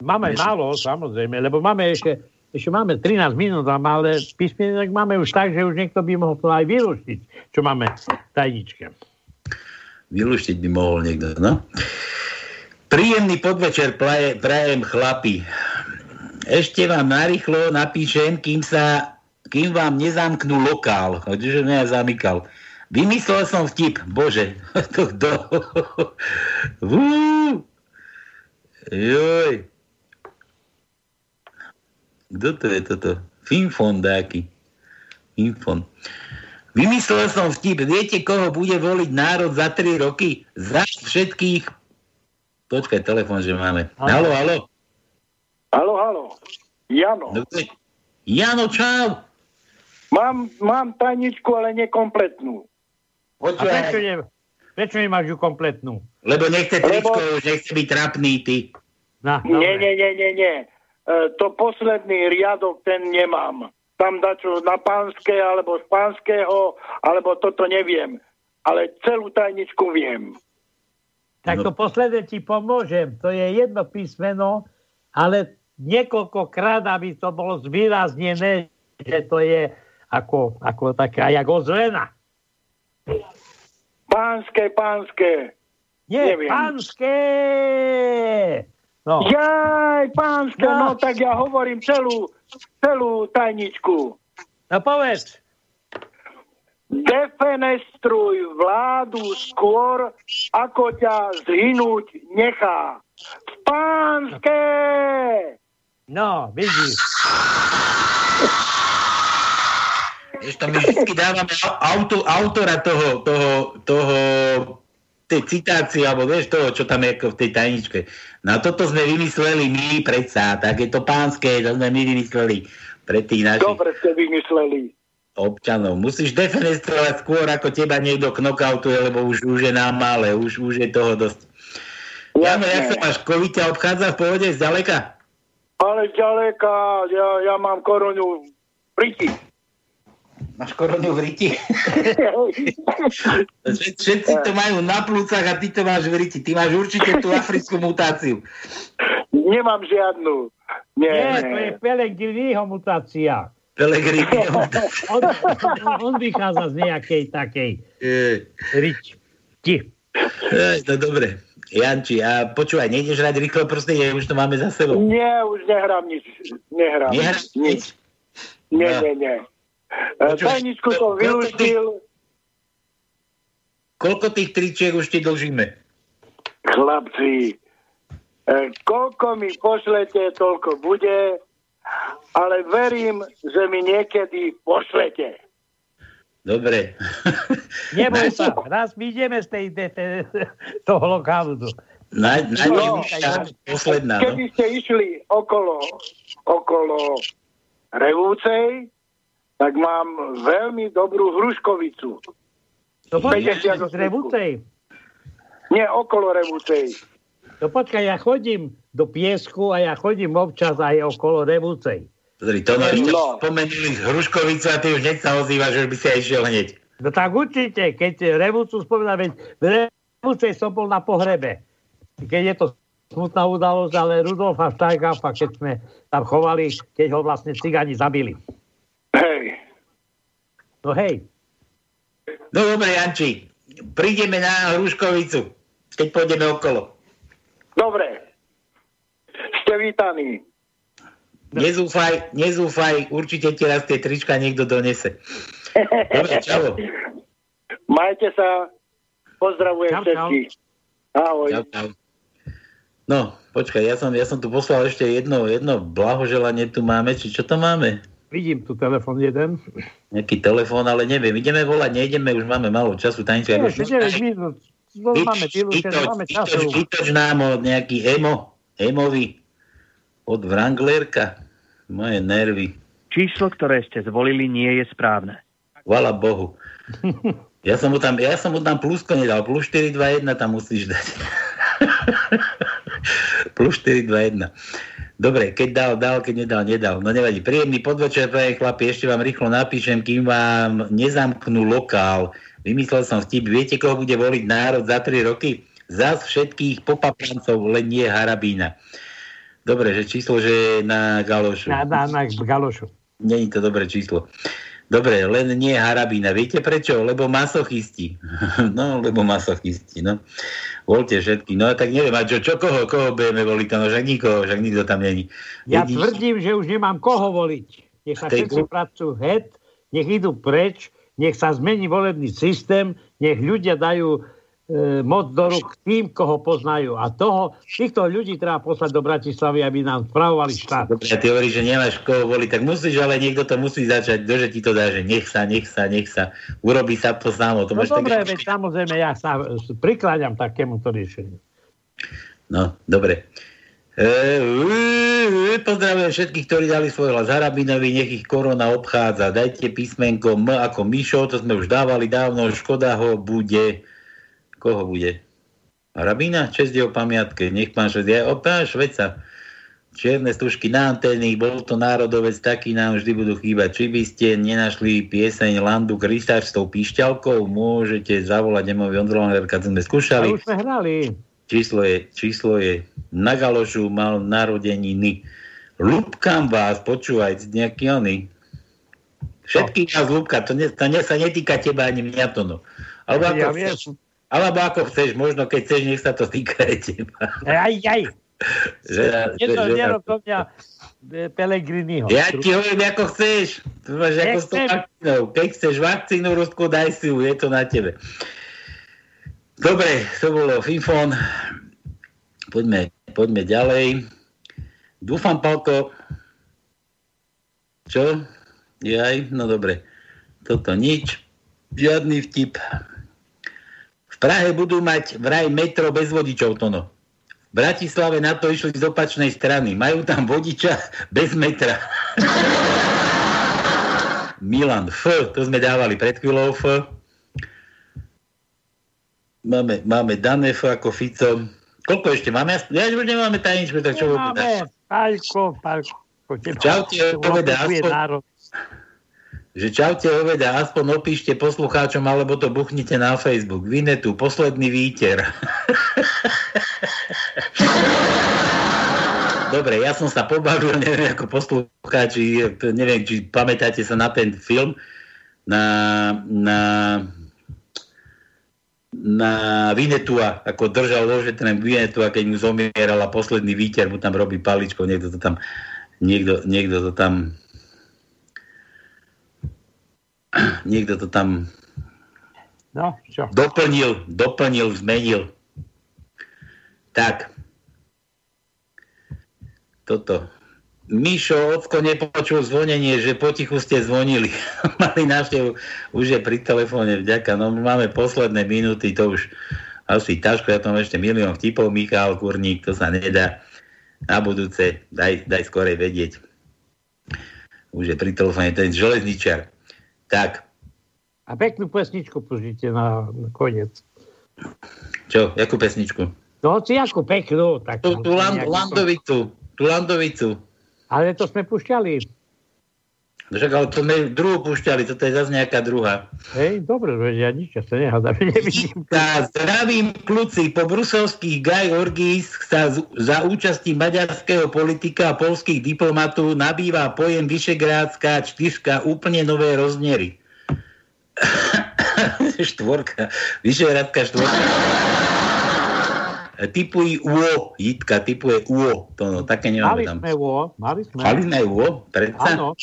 Máme Vieš- málo, samozrejme, lebo máme ešte, ešte máme 13 minút, ale písmenek máme už tak, že už niekto by mohol to aj vyluštiť, čo máme v tajničke. Vylúštiť by mohol niekto, no. Príjemný podvečer praje, prajem chlapi. Ešte vám narýchlo napíšem, kým sa kým vám nezamknú lokál. Že mňa zamykal. Vymyslel som vtip. Bože, to kto? Joj. Kto to je toto? Finfon dáky. Finfon. Vymyslel som vtip. Viete, koho bude voliť národ za 3 roky? Za všetkých... Počkaj, telefon, že máme. Halo, halo. Halo, halo. Jano. No, kto je? Jano, čau. Mám, mám tajničku, ale nekompletnú. A prečo, ne, Prečo nemáš ju kompletnú? Lebo nechce tričko, už nechce byť trapný, ty. No, Nie, nie, nie, nie, nie. E, to posledný riadok, ten nemám. Tam dačo na pánske, alebo z pánskeho, alebo toto neviem. Ale celú tajničku viem. Tak to posledné ti pomôžem. To je jedno písmeno, ale niekoľkokrát, aby to bolo zvýraznené, že to je ako, ako taká, jak ozvena. Pánske, pánske. Nie, Neviem. pánske! No. Jaj, pánske, no. tak ja hovorím celú, celú tajničku. No povedz. Defenestruj vládu skôr, ako ťa zhynúť nechá. Pánske! No, vidíš. Vieš, my vždy dávame auto, autora toho, toho, toho tej citácie, alebo vieš toho, čo tam je ako v tej tajničke. Na toto sme vymysleli my predsa, tak je to pánske, to sme my vymysleli pre tých našich Dobre ste vymysleli. občanov. Musíš defenestrovať skôr, ako teba niekto knockoutuje, lebo už, už je nám malé, už, už je toho dosť. Jano, jak sa máš? Covid ťa obchádza v pohode zďaleka? Ale ďaleka, ja, ja mám koronu priti. Máš koronu v riti? Všet- Všetci to majú na plúcach a ty to máš v riti. Ty máš určite tú africkú mutáciu. Nemám žiadnu. Nie, Nie, nie. to je Pelegriniho mutácia. Pelegriniho on, on, on vychádza z nejakej takej ričti. Ej, No dobre. Janči, a počúvaj, nejdeš hrať rýchlo prostredie, už to máme za sebou. Nie, už nehrám nič. Nehrám. Nehráš nič? Nie, No. nie, nie. Tajničku som vylúštil. Koľko tých tričiek už ti dlžíme? Chlapci, e, koľko mi pošlete, toľko bude, ale verím, že mi niekedy pošlete. Dobre. Neboj sa, raz my ideme z tej, de, de, toho lokálu. Na, na No, posledná, no. Keby ste išli okolo, okolo Revúcej, tak mám veľmi dobrú hruškovicu. To počkaj, 50 z Revúcej. Nie, okolo Revúcej. No počkaj, ja chodím do piesku a ja chodím občas aj okolo Revúcej. Pozri, to máš No. spomenuli Hruškovicu a ty už hneď sa ozývaš, že by si aj išiel hneď. No tak určite, keď Revúcu spomínam, veď v Revúcej som bol na pohrebe. Keď je to smutná udalosť, ale Rudolfa Štajgafa, keď sme tam chovali, keď ho vlastne cigáni zabili. Hej. No hej. No dobre, Janči, prídeme na Hruškovicu, keď pôjdeme okolo. Dobre. Ste vítaní. Nezúfaj, nezúfaj, určite ti raz tie trička niekto donese. Dobre, čau. Majte sa. Pozdravujem všetkých. Ahoj. Čau, čau. No, počkaj, ja som, ja som tu poslal ešte jedno, jedno blahoželanie tu máme, či čo to máme? Vidím tu telefon jeden. Nejaký telefón, ale neviem, ideme volať, nejdeme, už máme málo času, Tanička. Nie, už- 9 minút. No, máme vylúčené, máme času. vytoč nám od nejaký emo, emovi, od Wranglerka, moje nervy. Číslo, ktoré ste zvolili, nie je správne. Chvala Bohu. Ja som mu tam, ja som mu tam plusko nedal, plus 421 tam musíš dať. plus 421. Dobre, keď dal, dal, keď nedal, nedal. No nevadí. Príjemný podvečer, prajem chlapi, ešte vám rýchlo napíšem, kým vám nezamknú lokál. Vymyslel som vtip, viete, koho bude voliť národ za 3 roky? Zas všetkých popaplancov, len nie Harabína. Dobre, že číslo, že je na Galošu. Na, na, na Galošu. Není to dobré číslo. Dobre, len nie Harabína. Viete prečo? Lebo masochisti. No, lebo masochisti, no. Voľte všetky. No, tak neviem, a čo, čo koho, koho budeme voliť? No, však nikoho, však nikto tam není. Ja Jediný- tvrdím, že už nemám koho voliť. Nech sa Tej všetci pracujú het, nech idú preč, nech sa zmení volebný systém, nech ľudia dajú moc do rúk tým, koho poznajú. A toho, týchto ľudí treba poslať do Bratislavy, aby nám spravovali štát. Dobre, ty hovoríš, že nemáš koho voliť, tak musíš, ale niekto to musí začať, ktože ti to dá, že nech sa, nech sa, nech sa, urobí sa to samo. To No máš tak, dobre, veď samozrejme, ja sa e, prikláňam takémuto riešeniu. No, dobre. E, e, pozdravujem všetkých, ktorí dali svoj hlas Harabinovi, nech ich korona obchádza. Dajte písmenko M ako Mišo, to sme už dávali dávno, škoda ho bude Koho bude? Rabína? Čest jeho pamiatke. Nech pán Švec... Ja, o, pán Šveca. Čierne stužky na antény, bol to národovec, taký nám vždy budú chýbať. Či by ste nenašli pieseň Landu Kristáš s tou píšťalkou, môžete zavolať Nemovi Ondrovaner, keď sme skúšali. A už sme hrali. Číslo je, číslo je na Galošu mal narodeniny. Lúbkam vás, počúvaj, nejaký oný. Všetkých nás lúbka, to, ne, to ne, sa netýka teba ani mňa to no. Alebo ako, Ja chceš, alebo ako chceš, možno keď chceš, nech sa to týka aj teba. Aj, aj. Že, Je to mňa e, Pelegriniho. Ja ti hovorím, ako chceš. Máš ako s tou vakcínou. Keď chceš vakcínu, Rusko, daj si ju, je to na tebe. Dobre, to bolo Fifon. Poďme, poďme ďalej. Dúfam, Palko. Čo? Jaj, no dobre. Toto nič. Žiadny vtip. Prahe budú mať vraj metro bez vodičov, Tono. V Bratislave na to išli z opačnej strany. Majú tam vodiča bez metra. Milan F, to sme dávali pred chvíľou F. Máme, máme dané F ako Fico. Koľko ešte máme? Ja už nemáme tajničku, tak čo budeme povede opakuje aspoň- národ. Že čaute oveda, aspoň opíšte poslucháčom, alebo to buchnite na Facebook. Vinetu, posledný výter. Dobre, ja som sa pobavil, neviem ako poslucháči, neviem, či pamätáte sa na ten film, na, na, na Vinetua, ako držal lože ten Vinetua, keď mu zomierala posledný výter, mu tam robí paličkou, niekto to tam, niekto, niekto to tam niekto to tam No, čo? doplnil, doplnil, zmenil. Tak. Toto. Mišo, Ocko nepočul zvonenie, že potichu ste zvonili. Mali návštevu, už je pri telefóne, vďaka. No my máme posledné minúty, to už asi ťažko, ja tam ešte milión vtipov, Michal Kurník, to sa nedá. Na budúce, daj, daj skorej vedieť. Už je pri telefóne ten železničar. Tak, A peknú pesničku použite na, na koniec. čo, jakú pesničku? No, hoci ako peknú. Tak Tú, tú land, landovicu, tú landovicu. Ale to sme pušťali. No Však, ale to sme druhú púšťali, toto je zase nejaká druhá. Hej, dobre, ja nič, ja sa nehádam, nevidím. Tá, zdravím kluci, po bruselských Guy Orgis sa z, za účasti maďarského politika a polských diplomatov nabýva pojem Vyšegrádska čtyřka úplne nové rozmery. štvorka, Vyšegrádska štvorka. Typuj UO, Jitka, typuje UO. To no, také nemáme Mali tam. sme vo, mali sme. Mali sme UO, predsa? Áno.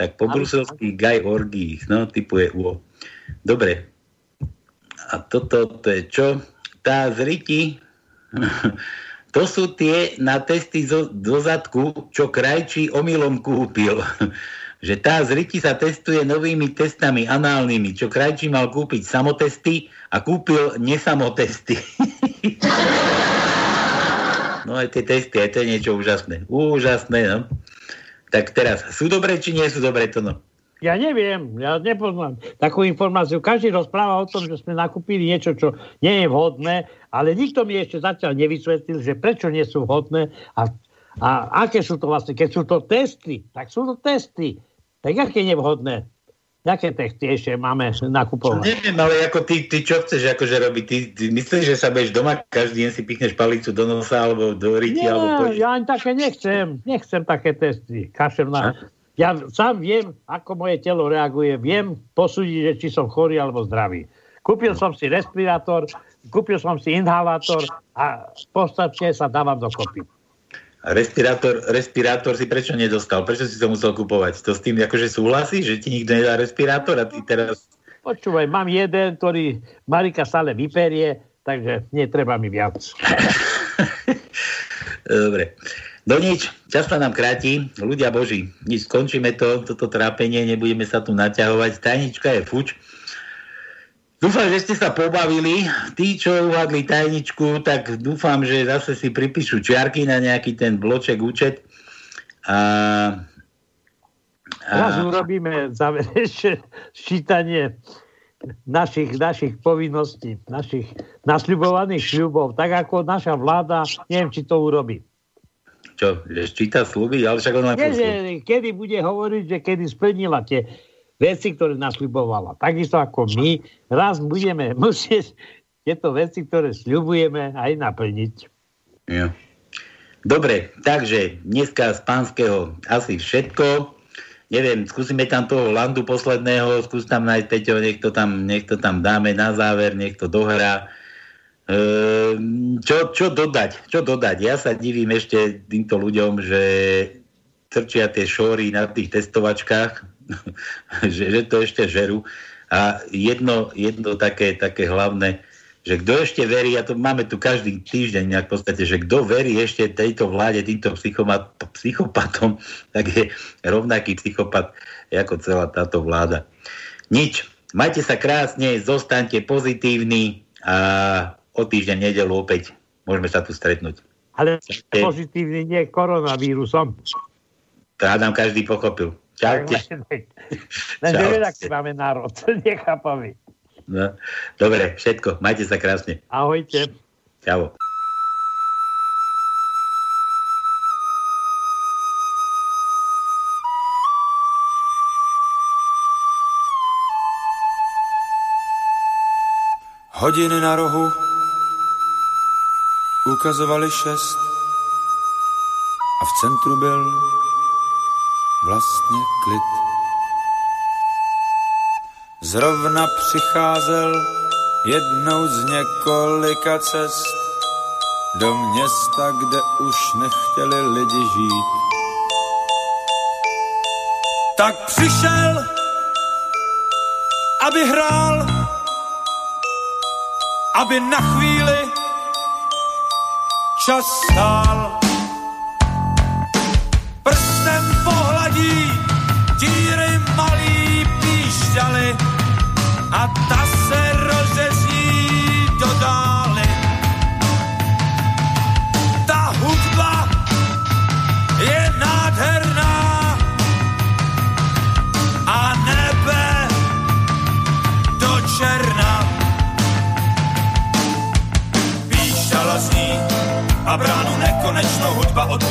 Tak po Mali bruselský Guy Orgis, no, typuje UO. Dobre. A toto, to je čo? Tá z Riti, to sú tie na testy zo, do zadku, čo krajčí omylom kúpil. že tá z Riti sa testuje novými testami análnymi, čo krajčí mal kúpiť samotesty a kúpil nesamotesty. no aj tie testy, aj to je niečo úžasné. Úžasné, no. Tak teraz, sú dobré, či nie sú dobré to no? Ja neviem, ja nepoznám takú informáciu. Každý rozpráva o tom, že sme nakúpili niečo, čo nie je vhodné, ale nikto mi ešte zatiaľ nevysvetlil, že prečo nie sú vhodné a, a aké sú to vlastne. Keď sú to testy, tak sú to testy. Tak aké nevhodné? Aké testy ešte máme nakupovať? Neviem, ale ako ty, ty čo chceš akože robiť? Ty, ty myslíš, že sa budeš doma každý deň si pichneš palicu do nosa alebo do ryti? Nie, alebo pôjdeš? ja ani také nechcem. Nechcem také testy. Kašem na... Ja sám viem, ako moje telo reaguje. Viem posúdiť, že či som chorý alebo zdravý. Kúpil som si respirátor, kúpil som si inhalátor a podstate sa dávam dokopy. A respirátor, respirátor si prečo nedostal? Prečo si to musel kupovať? To s tým akože súhlasí, že ti nikto nedá respirátor a ty teraz... Počúvaj, mám jeden, ktorý Marika stále vyperie, takže netreba mi viac. Dobre. No nič, čas sa nám kráti. Ľudia boží, nič, skončíme to, toto trápenie, nebudeme sa tu naťahovať. Tajnička je fuč. Dúfam, že ste sa pobavili. Tí, čo uhadli tajničku, tak dúfam, že zase si pripíšu čiarky na nejaký ten bloček účet. A, Raz urobíme záverečné sčítanie našich, našich povinností, našich nasľubovaných šľubov, tak ako naša vláda, neviem, či to urobí. Čo, že číta sluby, ale však Nie, že kedy bude hovoriť, že kedy splnila tie veci, ktoré nasľubovala. Takisto ako my, raz budeme musieť tieto veci, ktoré sľubujeme, aj naplniť. Jo. Dobre, takže dneska z pánskeho asi všetko. Neviem, skúsime tam toho landu posledného, skús tam nájsť Peťo, nech to tam, nech to tam dáme na záver, nech to dohrá. Ehm, čo, čo dodať? Čo dodať? Ja sa divím ešte týmto ľuďom, že trčia tie šóry na tých testovačkách, že, že to ešte žerú. A jedno, jedno také, také hlavné, že kto ešte verí, a to máme tu každý týždeň nejak v podstate, že kto verí ešte tejto vláde, týmto psychopatom, tak je rovnaký psychopat ako celá táto vláda. Nič. Majte sa krásne, zostaňte pozitívni a o týždeň nedelu opäť môžeme sa tu stretnúť. Ale pozitívny nie koronavírusom. To hádam každý pochopil. Čaute. Len že máme národ, nechápavý. No, dobre, všetko. Majte sa krásne. Ahojte. Čau. Hodiny na rohu ukazovaly šest a v centru byl vlastně klid. Zrovna přicházel jednou z několika cest do města, kde už nechtěli lidi žít. Tak přišel, aby hrál, aby na chvíli čas stál.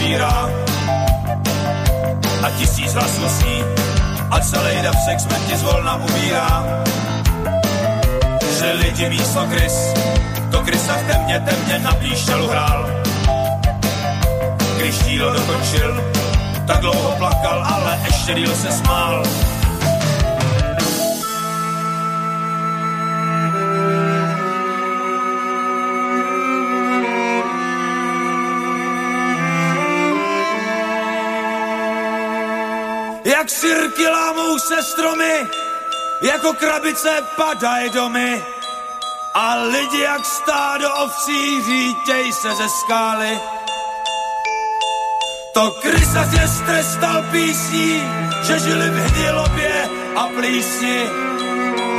Otvírá a tisíc hlasů sní a celý dav sex ti zvolna umírá. Že lidi místo krys, to krysa v temně, temně na píšťalu hrál. Když dílo dokončil, tak dlouho plakal, ale ještě díl se smál. Jak sirky lámou se stromy, jako krabice padaj domy. A lidi jak stádo ovcí řítěj se ze skály. To krysař je strestal písní, že žili v hnilobě a plísni.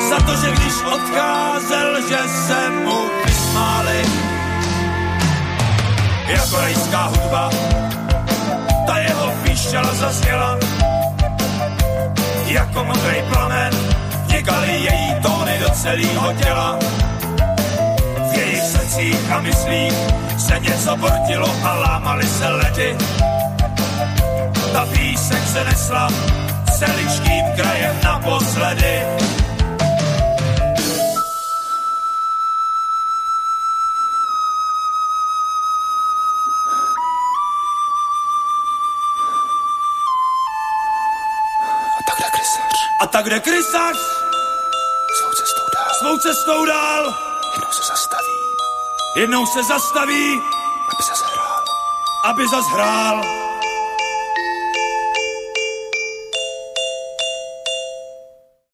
Za to, že když odcházel, že se mu vysmáli. Jako rajská hudba, ta jeho píšťala zazněla jako modrý plamen, vnikaly její tóny do celého těla. V jejich srdcích a myslích se něco bortilo a lámali se ledy. Ta píseň se nesla celičkým krajem naposledy. Tak jde krysař Svou cestou dál. svou cestou dál, Jednou se zastaví, jednou se zastaví, aby se zahrál. aby zas hrál.